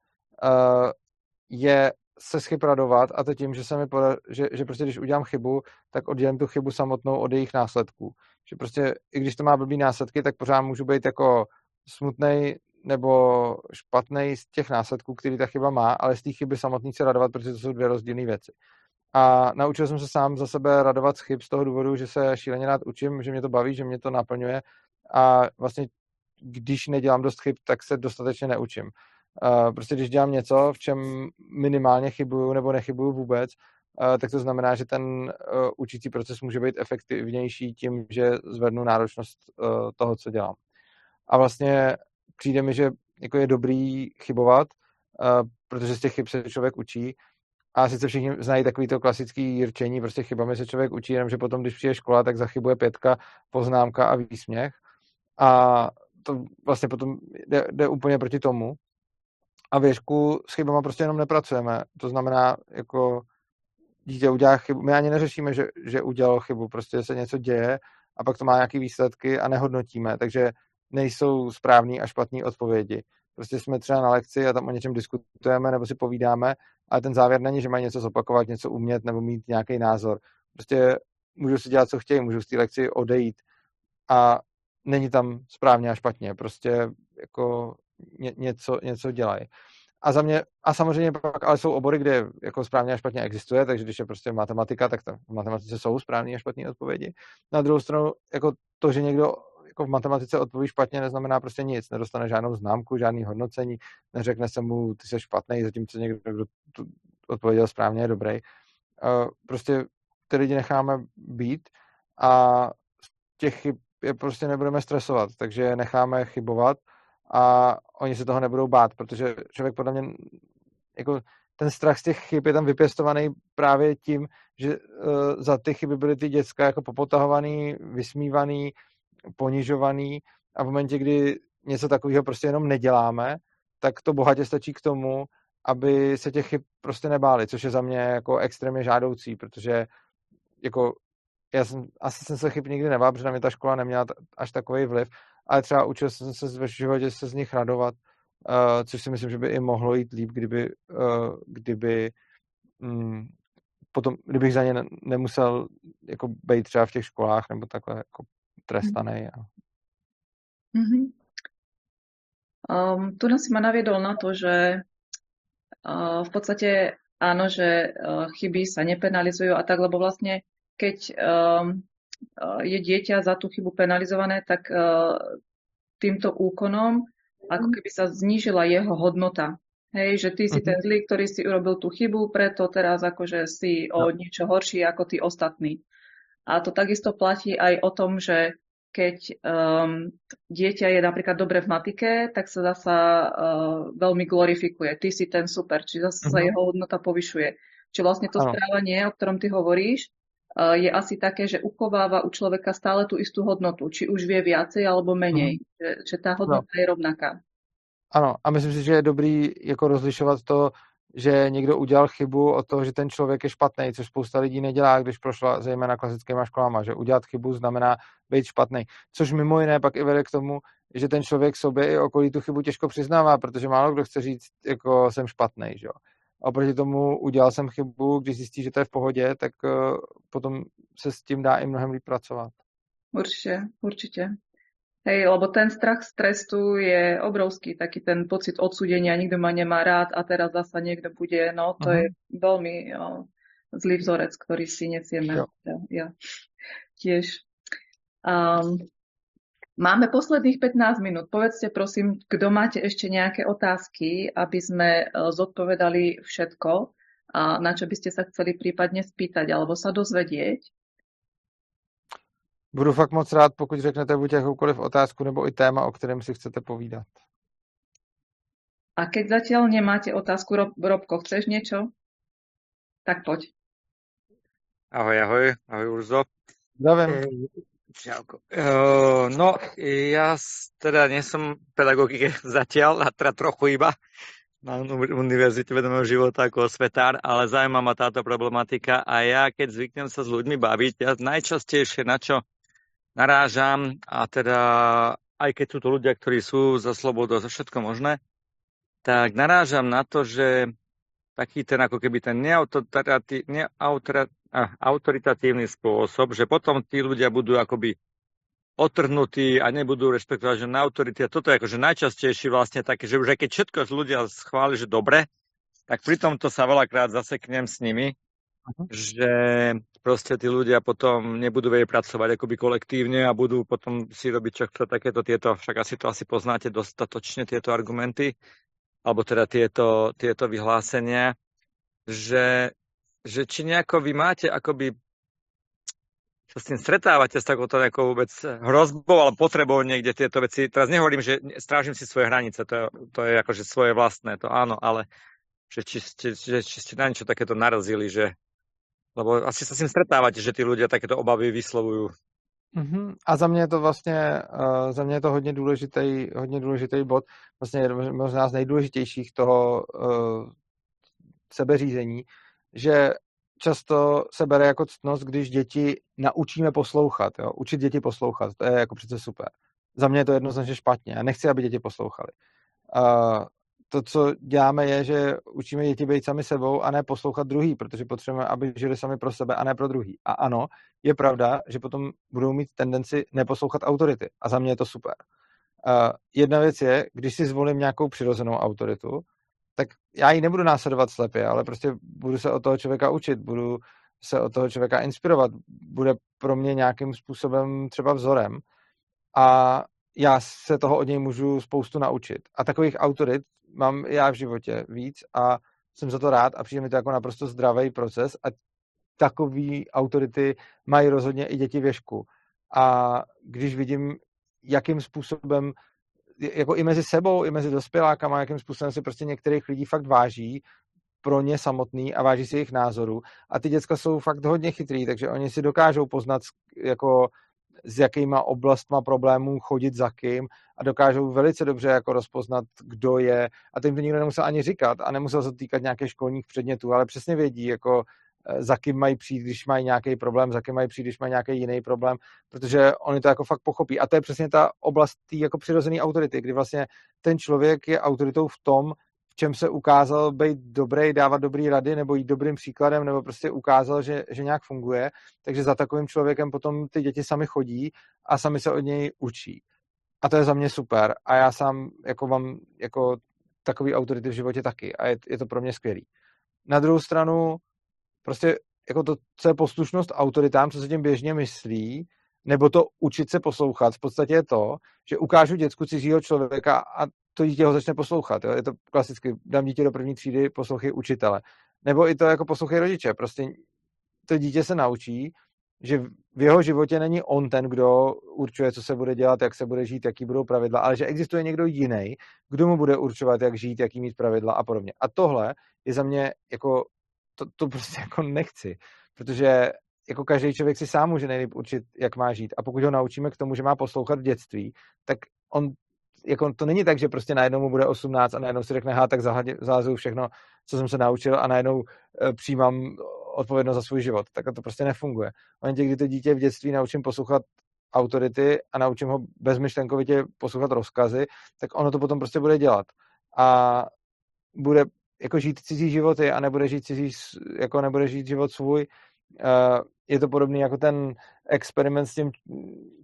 je se z chyb radovat a to tím, že, se mi poda- že, že prostě když udělám chybu, tak oddělím tu chybu samotnou od jejich následků. Že prostě i když to má blbý následky, tak pořád můžu být jako smutný nebo špatný z těch následků, který ta chyba má, ale z té chyby samotný se radovat, protože to jsou dvě rozdílné věci. A naučil jsem se sám za sebe radovat z chyb z toho důvodu, že se šíleně rád učím, že mě to baví, že mě to naplňuje a vlastně když nedělám dost chyb, tak se dostatečně neučím. Uh, prostě když dělám něco, v čem minimálně chybuju nebo nechybuju vůbec, uh, tak to znamená, že ten uh, učící proces může být efektivnější tím, že zvednu náročnost toho, co dělám. A vlastně přijde mi, že jako je dobrý chybovat, uh, protože z těch chyb se člověk učí. A sice všichni znají takový to klasický jirčení, prostě chybami se člověk učí, jenomže potom, když přijde škola, tak zachybuje pětka, poznámka a výsměch. A to vlastně potom jde, jde úplně proti tomu. A věžku s chybama prostě jenom nepracujeme. To znamená, jako dítě udělá chybu, my ani neřešíme, že, že udělalo chybu, prostě se něco děje a pak to má nějaké výsledky a nehodnotíme, takže nejsou správný a špatný odpovědi. Prostě jsme třeba na lekci a tam o něčem diskutujeme nebo si povídáme, ale ten závěr není, že mají něco zopakovat, něco umět nebo mít nějaký názor. Prostě můžu si dělat, co chtějí, můžu z té lekci odejít a není tam správně a špatně, prostě jako ně, něco, něco dělají. A za mě, a samozřejmě pak, ale jsou obory, kde jako správně a špatně existuje, takže když je prostě matematika, tak tam v matematice jsou správné a špatné odpovědi. Na druhou stranu, jako to, že někdo jako v matematice odpoví špatně, neznamená prostě nic. Nedostane žádnou známku, žádný hodnocení, neřekne se mu, ty jsi špatný, zatímco někdo, kdo tu odpověděl správně, je dobrý. Prostě ty lidi necháme být a těch chyb je prostě nebudeme stresovat, takže necháme chybovat a oni se toho nebudou bát, protože člověk podle mě jako ten strach z těch chyb je tam vypěstovaný právě tím, že uh, za ty chyby byly ty děcka jako popotahovaný, vysmívaný, ponižovaný a v momentě, kdy něco takového prostě jenom neděláme, tak to bohatě stačí k tomu, aby se těch chyb prostě nebáli, což je za mě jako extrémně žádoucí, protože jako já jsem, asi jsem se chyb nikdy nebál, protože na mě ta škola neměla až takový vliv, ale třeba učil jsem se ve životě se z nich radovat, uh, což si myslím, že by i mohlo jít líp, kdyby, uh, kdyby um, potom, kdybych za ně nemusel jako být třeba v těch školách nebo takhle jako trestaný. A... Mm-hmm. Um, tu nás ma naviedol na to, že uh, v podstate áno, že uh, chyby sa nepenalizujú a tak, lebo vlastne keď um, je dieťa za tú chybu penalizované, tak uh, týmto úkonom ako keby sa znížila jeho hodnota. Hej, že ty si ten zlý, ktorý si urobil tú chybu, preto teraz akože si o niečo horší ako tí ostatní. A to takisto platí aj o tom, že keď um, dieťa je napríklad dobre v matike, tak sa zasa uh, veľmi glorifikuje. Ty si ten super, či zase uh-huh. sa mhm. jeho hodnota povyšuje. Či vlastne to ano. správanie, o ktorom ty hovoríš, je asi také, že uchováva u človeka stále tú istú hodnotu. Či už vie viacej alebo menej. Uh-huh. Že, že tá hodnota no. je rovnaká. Ano, a myslím si, že je dobrý jako rozlišovat to, že někdo udělal chybu od toho, že ten člověk je špatný, což spousta lidí nedělá, když prošla zejména klasickými školama, že udělat chybu znamená být špatný. Což mimo jiné pak i vede k tomu, že ten člověk sobě i okolí tu chybu těžko přiznává, protože málo kdo chce říct, jako jsem špatný, že jo. A oproti tomu udělal jsem chybu, když zjistí, že to je v pohodě, tak uh, potom se s tím dá i mnohem líp pracovat. Určitě, určite. Hej, lebo ten strach z trestu je obrovský, taký ten pocit odsúdenia, nikto ma nemá rád a teraz zasa niekto bude, no to uh-huh. je veľmi jo, zlý vzorec, ktorý si nesieme. Ja, ja tiež. Um, máme posledných 15 minút. Povedzte prosím, kto máte ešte nejaké otázky, aby sme e, zodpovedali všetko, a na čo by ste sa chceli prípadne spýtať alebo sa dozvedieť. Budu fakt moc rád, pokud řeknete buď jakoukoliv otázku nebo i téma, o kterém si chcete povídat. A keď zatiaľ nemáte otázku, Rob, Robko, chceš niečo? Tak poď. Ahoj, ahoj, ahoj Urzo. Zdravím. Čauko. Uh, no, ja teda nie som pedagogike zatiaľ, a teda trochu iba na Univerzite vedomého života ako svetár, ale zaujíma ma táto problematika a ja, keď zvyknem sa s ľuďmi baviť, ja najčastejšie na čo narážam a teda aj keď sú to ľudia, ktorí sú za slobodu, za všetko možné, tak narážam na to, že taký ten ako keby ten neautoritatívny spôsob, že potom tí ľudia budú akoby otrhnutí a nebudú rešpektovať že na autority. A toto je akože najčastejší vlastne také, že už aj keď všetko ľudia schváli, že dobre, tak pri tomto sa veľakrát zaseknem s nimi uh-huh. že proste tí ľudia potom nebudú vedieť pracovať akoby kolektívne a budú potom si robiť čo chcú takéto tieto, však asi to asi poznáte dostatočne tieto argumenty, alebo teda tieto, tieto vyhlásenia, že, že či nejako vy máte akoby sa s tým stretávate s takouto nejakou vôbec hrozbou alebo potrebou niekde tieto veci. Teraz nehovorím, že strážim si svoje hranice, to je, to je akože svoje vlastné, to áno, ale že či ste, že, či ste na niečo takéto narazili, že lebo asi sa s tým stretávate, že tí ľudia takéto obavy vyslovujú. Mm-hmm. A za mě je to vlastně, uh, za mě je to hodně důležitý, hodně důležitý bod, vlastně možná z nejdůležitějších toho uh, sebeřízení, že často se bere jako ctnost, když děti naučíme poslouchat. Jo? Učit děti poslouchat, to je jako přece super. Za mě je to jednoznačně špatně. Já nechci, aby děti poslouchali. Uh, to, co děláme, je, že učíme děti být sami sebou a ne poslouchat druhý, protože potřebujeme, aby žili sami pro sebe a ne pro druhý. A ano, je pravda, že potom budou mít tendenci neposlouchat autority. A za mě je to super. Uh, jedna věc je, když si zvolím nějakou přirozenou autoritu, tak já ji nebudu následovat slepě, ale prostě budu se od toho člověka učit, budu se od toho člověka inspirovat, bude pro mě nějakým způsobem třeba vzorem a já se toho od něj můžu spoustu naučit. A takových autorit mám já v životě víc a jsem za to rád a přijde mi to jako naprosto zdravý proces a takový autority mají rozhodně i děti věšku. A když vidím, jakým způsobem jako i mezi sebou, i mezi dospělákama, jakým způsobem si prostě některých lidí fakt váží pro ně samotný a váží si jejich názoru. A ty děcka jsou fakt hodně chytrý, takže oni si dokážou poznat jako s jakýma oblastma problémů chodit za kým a dokážou velice dobře jako rozpoznat, kdo je. A tím to nikdo nemusel ani říkat a nemusel se týkat nějakých školních předmětů, ale přesně vědí, jako za kým mají přijít, když mají nějaký problém, za kým mají přijít, když mají nějaký jiný problém, protože oni to jako fakt pochopí. A to je přesně ta oblast té jako přirozené autority, kdy vlastně ten člověk je autoritou v tom, v čem se ukázal být dobrý, dávat dobrý rady, nebo jít dobrým příkladem, nebo prostě ukázal, že, že nějak funguje. Takže za takovým člověkem potom ty děti sami chodí a sami se od něj učí. A to je za mě super. A já sám jako mám jako takový autority v životě taky. A je, je to pro mě skvělý. Na druhou stranu, prostě jako to, co je poslušnost autoritám, co se tím běžně myslí, nebo to učit se poslouchat, v podstatě je to, že ukážu děcku cizího člověka a to dítě ho začne poslouchat. Jo? Je to klasicky, dám dítě do první třídy, poslouchej učitele. Nebo i to jako poslouchej rodiče. Prostě to dítě se naučí, že v jeho životě není on ten, kdo určuje, co se bude dělat, jak se bude žít, jaký budou pravidla, ale že existuje někdo jiný, kdo mu bude určovat, jak žít, jaký mít pravidla a podobně. A tohle je za mě jako to, to prostě jako nechci, protože jako každý člověk si sám může nejlíp určit, jak má žít. A pokud ho naučíme k tomu, že má poslouchat v dětství, tak on jako to není tak, že prostě najednou mu bude 18 a najednou si řekne, ha, tak zahazuju všechno, co jsem se naučil a najednou e, přijímám odpovědnost za svůj život. Tak to prostě nefunguje. V momentě, kdy to dítě v dětství naučím poslouchat autority a naučím ho bezmyšlenkovitě poslouchat rozkazy, tak ono to potom prostě bude dělat. A bude jako žít cizí životy a nebude žít cizí, jako nebude žít život svůj. Eh, je to podobný jako ten experiment s tím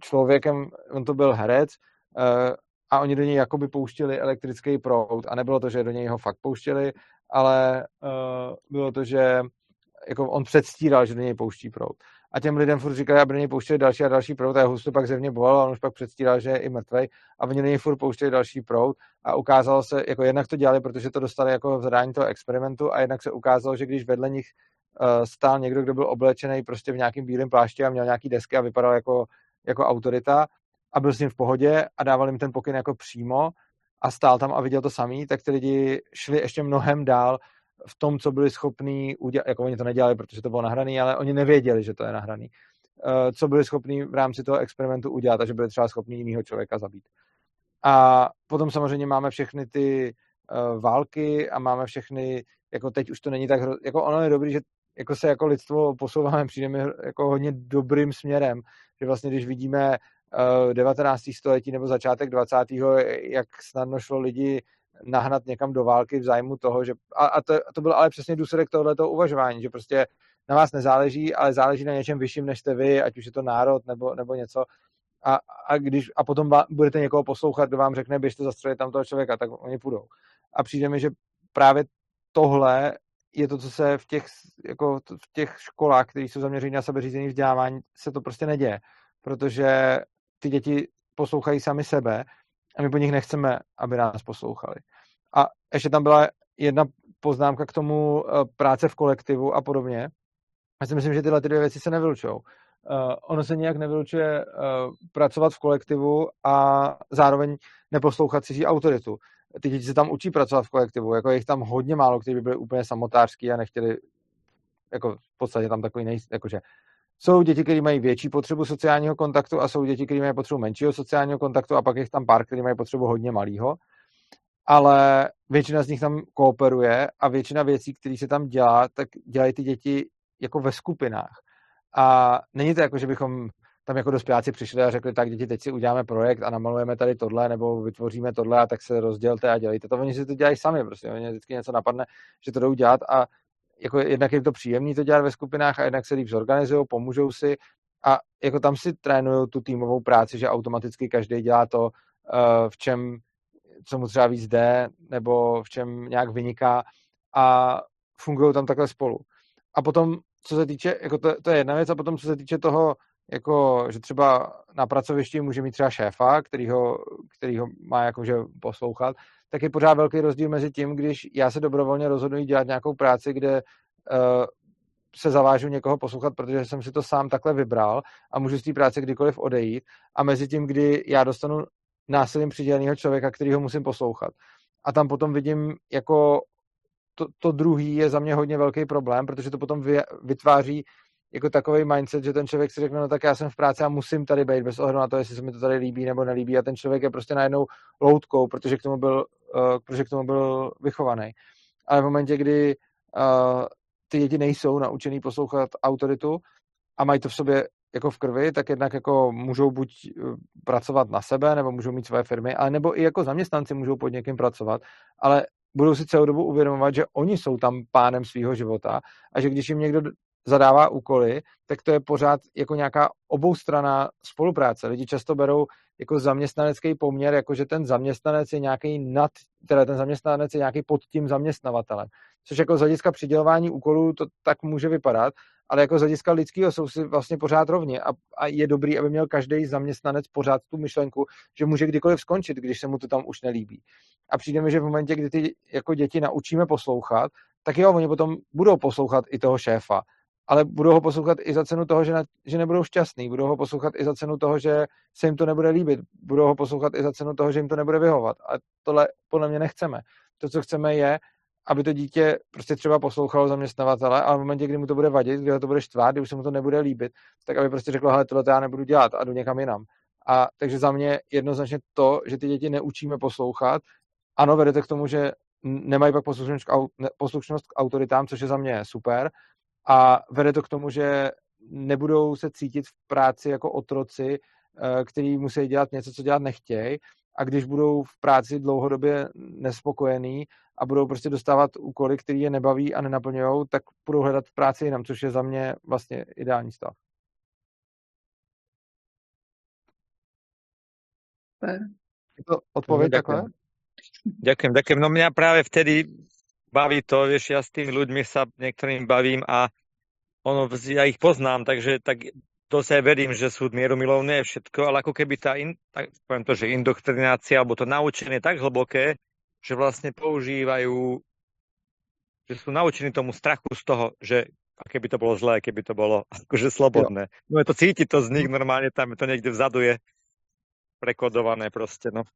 člověkem, on to byl herec eh, a oni do něj jakoby pouštili elektrický proud a nebylo to, že do něj ho fakt pouštěli, ale eh, bylo to, že jako on předstíral, že do něj pouští proud a těm lidem furt říkali, aby něj pouštěli další a další prout. A jeho to pak zevně bolelo a on už pak předstíral, že je i mrtvej. A oni něj furt pouštěli další prout. A ukázalo se, jako jednak to dělali, protože to dostali jako v zadání toho experimentu. A jednak se ukázalo, že když vedle nich uh, stál někdo, kdo byl oblečený prostě v nějakým bílém plášti a měl nějaký desky a vypadal jako, jako autorita a byl s ním v pohodě a dával jim ten pokyn jako přímo a stál tam a viděl to samý, tak ty lidi šli ještě mnohem dál v tom, co byli schopní udělat, jako oni to nedělali, protože to bylo nahraný, ale oni nevěděli, že to je nahraný, eh, co byli schopní v rámci toho experimentu udělat a že byli třeba schopní jiného člověka zabít. A potom samozřejmě máme všechny ty uh, války a máme všechny, jako teď už to není tak, jako ono je dobrý, že jako se jako lidstvo posouváme, přijdeme jako hodně dobrým směrem, že vlastně když vidíme uh, 19. století nebo začátek 20. jak snadno šlo lidi nahnat někam do války v zájmu toho, že a, a to, to byl ale přesně důsledek tohoto uvažování, že prostě na vás nezáleží, ale záleží na něčem vyšším než jste vy, ať už je to národ nebo, nebo něco. A, a, když, a potom budete někoho poslouchat, kdo vám řekne, běžte zastřelit tam toho člověka, tak oni půjdou. A přijde mi, že právě tohle je to, co se v těch, jako v těch školách, které jsou zaměřené na sebeřízení vzdělávání, se to prostě neděje. Protože ty děti poslouchají sami sebe a my po nich nechceme, aby nás poslouchali. A ještě tam byla jedna poznámka k tomu eh, práce v kolektivu a podobně. Já si myslím, že tyhle ty dvě věci se nevylučují. Uh, ono se nějak nevylučuje uh, pracovat v kolektivu a zároveň neposlouchat cizí autoritu. Ty děti se tam učí pracovat v kolektivu, jako jich tam hodně málo, kteří by byli úplně samotářský a nechtěli, jako v podstatě tam takový nej, jakože jsou děti, které mají větší potřebu sociálního kontaktu a jsou děti, které mají potřebu menšího sociálního kontaktu a pak je tam pár, které mají potřebu hodně malého. Ale většina z nich tam kooperuje a většina věcí, které se tam dělá, tak dělají ty děti jako ve skupinách. A není to jako, že bychom tam jako dospěláci přišli a řekli, tak děti, teď si uděláme projekt a namalujeme tady tohle, nebo vytvoříme tohle a tak se rozdělte a dělejte to. Oni si to dělají sami, prostě. Oni vždycky něco napadne, že to jdou dělat a jako jednak je to příjemné to dělat ve skupinách a jednak se líp zorganizují, pomůžou si a jako tam si trénují tu týmovou práci, že automaticky každý dělá to, eh, v čem, co mu třeba víc jde, nebo v čem nějak vyniká a fungují tam takhle spolu. A potom, co se týče, jako to, to je jedna věc, a potom, co se týče toho, jako, že třeba na pracovišti může mít třeba šéfa, který ho, který ho má jakože poslouchat, tak je pořád velký rozdíl mezi tím, když já se dobrovolně rozhoduji dělat nějakou práci, kde uh, se zavážu někoho poslouchat, protože jsem si to sám takhle vybral a můžu z té práce kdykoliv odejít a mezi tím, kdy já dostanu násilím přiděleného člověka, který ho musím poslouchat. A tam potom vidím jako to, to druhý je za mě hodně velký problém, protože to potom vytváří jako takový mindset, že ten člověk si řekne, no tak já jsem v práci a musím tady být bez ohledu na to, jestli se mi to tady líbí nebo nelíbí a ten člověk je prostě najednou loutkou, protože k tomu byl, protože k tomu byl vychovaný. Ale v momentě, kdy uh, ty děti nejsou naučený poslouchat autoritu a mají to v sobě jako v krvi, tak jednak jako můžou buď eh, pracovat na sebe, nebo můžou mít své firmy, ale nebo i jako zaměstnanci můžou pod někým pracovat, ale budou si celou dobu uvědomovat, že oni jsou tam pánem svého života a že když jim někdo zadává úkoly, tak to je pořád jako nějaká oboustraná spolupráce. Lidi často berou jako zaměstnanecký poměr, jako že ten zaměstnanec je nějaký nad, teda ten zaměstnanec je nějaký pod tím zaměstnavatelem. Což jako z hlediska přidělování úkolů to tak může vypadat, ale jako z hlediska lidského jsou si vlastně pořád rovně a, a je dobrý, aby měl každý zaměstnanec pořád tu myšlenku, že může kdykoliv skončit, když se mu to tam už nelíbí. A přijde mi, že v momentě, kdy ty jako děti naučíme poslouchat, tak jo, oni potom budou poslouchat i toho šéfa ale budou ho poslouchat i za cenu toho, že, na, že nebudou šťastní, budou ho poslouchat i za cenu toho, že se jim to nebude líbit, budou ho poslouchat i za cenu toho, že jim to nebude vyhovat. A tohle podle mě nechceme. To, co chceme, je, aby to dítě prostě třeba poslouchalo zaměstnavatele, ale v momentě, kdy mu to bude vadit, kdy ho to bude štvát, kdy už se mu to nebude líbit, tak aby prostě řeklo, hele, tohle já nebudu dělat a jdu někam jinam. A takže za mě jednoznačně to, že ty děti neučíme poslouchat, ano, vede to k tomu, že nemají pak poslušnost k autoritám, což je za mě super, a vede to k tomu, že nebudou se cítit v práci jako otroci, eh, který musí dělat něco, co dělat nechtějí a když budou v práci dlouhodobě nespokojení a budou prostě dostávat úkoly, které je nebaví a nenaplňují, tak budou hledat v práci jinam, což je za mě vlastně ideální stav. Je to odpověď takhle? Ďakujem, ďakujem. No mňa práve vtedy baví to, vieš, ja s tými ľuďmi sa niektorým bavím a ono, ja ich poznám, takže tak to sa aj verím, že sú mierumilovné všetko, ale ako keby tá, in, tak, poviem to, že indoktrinácia alebo to naučenie je tak hlboké, že vlastne používajú, že sú naučení tomu strachu z toho, že a keby to bolo zlé, keby to bolo akože slobodné. Jo. No je to cíti to z nich normálne, tam to niekde vzadu je prekodované proste, no.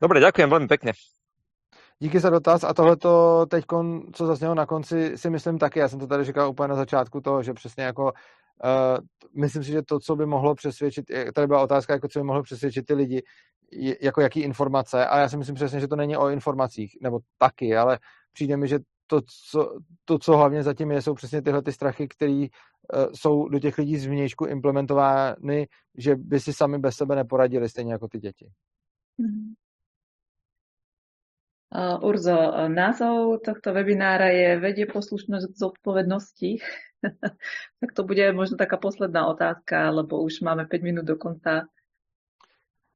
Dobre, ďakujem veľmi pekne. Díky za dotaz a tohle to teď, co zaznělo na konci, si myslím taky. Já jsem to tady říkal úplně na začátku toho, že přesně jako uh, myslím si, že to, co by mohlo přesvědčit, tady byla otázka, jako co by mohlo přesvědčit ty lidi, jako jaký informace, a já si myslím přesně, že to není o informacích, nebo taky, ale přijde mi, že to, co, to, co hlavně zatím je, jsou přesně tyhle ty strachy, které uh, jsou do těch lidí zvnějšku implementovány, že by si sami bez sebe neporadili, stejně jako ty děti. Mm-hmm. Uh, Urzo, názov tohto webinára je Vedie poslušnosť k zodpovednosti. tak to bude možno taká posledná otázka, lebo už máme 5 minut do konca.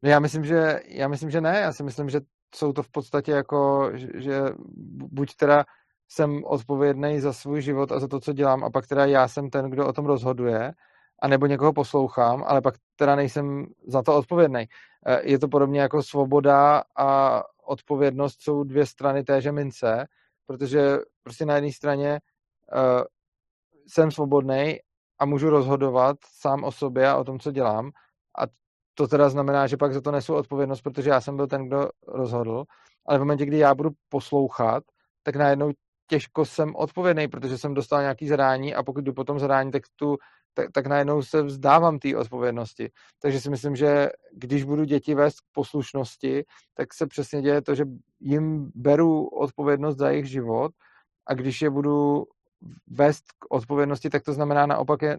No já myslím, že, já myslím, že ne. Já si myslím, že jsou to v podstatě jako, že, buď teda jsem odpovědný za svůj život a za to, co dělám, a pak teda já jsem ten, kdo o tom rozhoduje, a nebo někoho poslouchám, ale pak teda nejsem za to odpovědný. E, je to podobně jako svoboda a odpovědnost jsou dvě strany téže mince, protože prostě na jedné straně uh, jsem svobodný a můžu rozhodovat sám o sobě a o tom, co dělám. A to teda znamená, že pak za to nesu odpovědnost, protože já jsem byl ten, kdo rozhodl. Ale v momentě, kdy já budu poslouchat, tak najednou těžko jsem odpovědný, protože jsem dostal nějaký zadání a pokud jdu po tom zadání, tak, tu, tak, tak najednou se vzdávám té odpovědnosti. Takže si myslím, že když budu děti vést k poslušnosti, tak se přesně děje to, že jim beru odpovědnost za jejich život a když je budu vést k odpovědnosti, tak to znamená naopak je,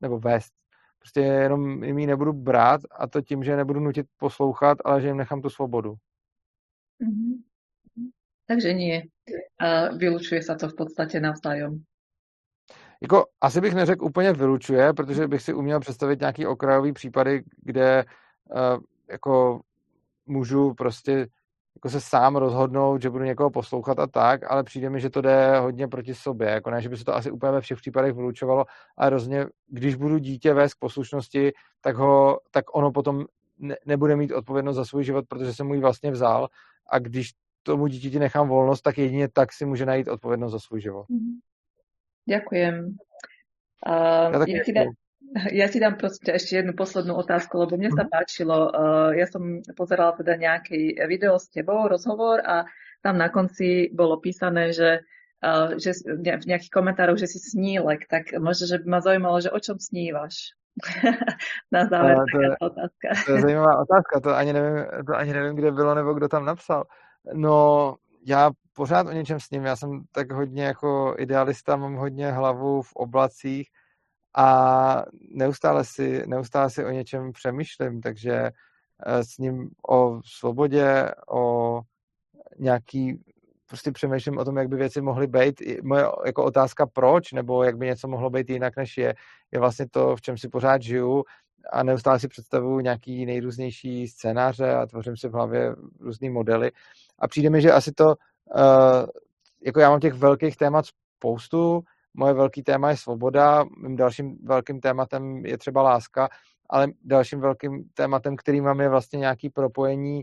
nebo vést, prostě jenom jim ji nebudu brát a to tím, že nebudu nutit poslouchat, ale že jim nechám tu svobodu. Mm-hmm. Takže nie. A vylučuje sa to v podstate navzájom. Jako, asi bych neřekl úplně vylučuje, protože bych si uměl představit nějaký okrajový případy, kde uh, jako můžu prostě jako se sám rozhodnout, že budu někoho poslouchat a tak, ale přijde mi, že to jde hodně proti sobě. Jako ne, že by se to asi úplně ve všech případech vylučovalo, ale rozně, když budu dítě vést k poslušnosti, tak, ho, tak ono potom ne, nebude mít odpovědnost za svůj život, protože jsem mu ji vlastně vzal a když tomu dítěti nechám volnost, tak jedině tak si může najít odpovědnost za svůj život. Ďakujem. Uh, ja, ja, ti dám, ja ti dám proste ešte jednu poslednú otázku, lebo mne sa mhm. páčilo, uh, ja som pozerala teda nejaký video s tebou, rozhovor a tam na konci bolo písané, že, uh, že v nejakých komentároch, že si snílek, tak možno, že by ma zaujímalo, že o čom snívaš? na záver to, je, otázka. to je zajímavá otázka, to ani, nevím, to ani nevím, kde bylo nebo kdo tam napsal. No, já pořád o něčem sním, já jsem tak hodně jako idealista, mám hodně hlavu v oblacích a neustále si, neustále si o něčem přemýšlím, takže eh, s ním o svobodě, o nějaký, prostě přemýšlím o tom, jak by věci mohly být. Moje jako otázka proč, nebo jak by něco mohlo být jinak, než je, je vlastně to, v čem si pořád žiju a neustále si představuju nějaký nejrůznější scénáře a tvořím si v hlavě různé modely. A přijde mi, že asi to, uh, jako já mám těch velkých témat spoustu, moje velký téma je svoboda, mým dalším velkým tématem je třeba láska, ale dalším velkým tématem, který mám, je vlastně nějaký propojení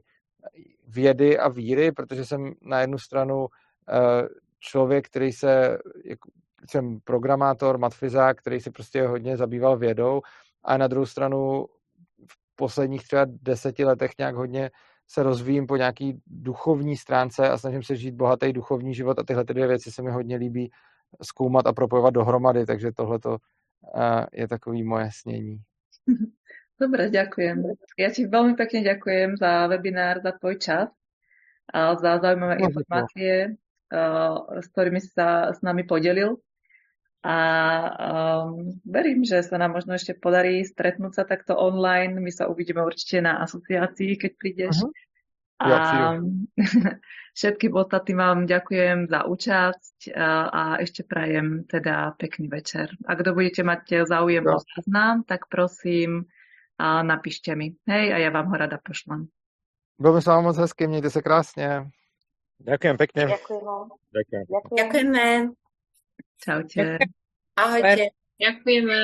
vědy a víry, protože jsem na jednu stranu uh, člověk, který se, jako, jsem programátor, matfizák, který se prostě hodně zabýval vědou a na druhou stranu v posledních třeba deseti letech nějak hodně se rozvíjím po nějaký duchovní stránce a snažím se žít bohatý duchovní život a tyhle ty dvě věci se mi hodně líbí zkoumat a propojovat dohromady, takže tohle eh, je takový moje snění. Dobre, ďakujem. Ja ti veľmi pekne ďakujem za webinár, za tvoj čas a za zaujímavé informácie, eh, s ktorými sa s nami podelil. A um, verím, že sa nám možno ešte podarí stretnúť sa takto online. My sa uvidíme určite na asociácii, keď prídeš. Uh-huh. A všetkým ostatným vám ďakujem za účasť a, a ešte prajem teda pekný večer. Ak kto budete mať záujem o záznam, tak prosím a napíšte mi. Hej, a ja vám ho rada pošlem. Bylo s vámi moc hezky, mějte se krásně. Ďakujem pekne. Ďakujeme. Ďakujem. Ďakujeme. Čaute. Ahojte. Ďakujeme.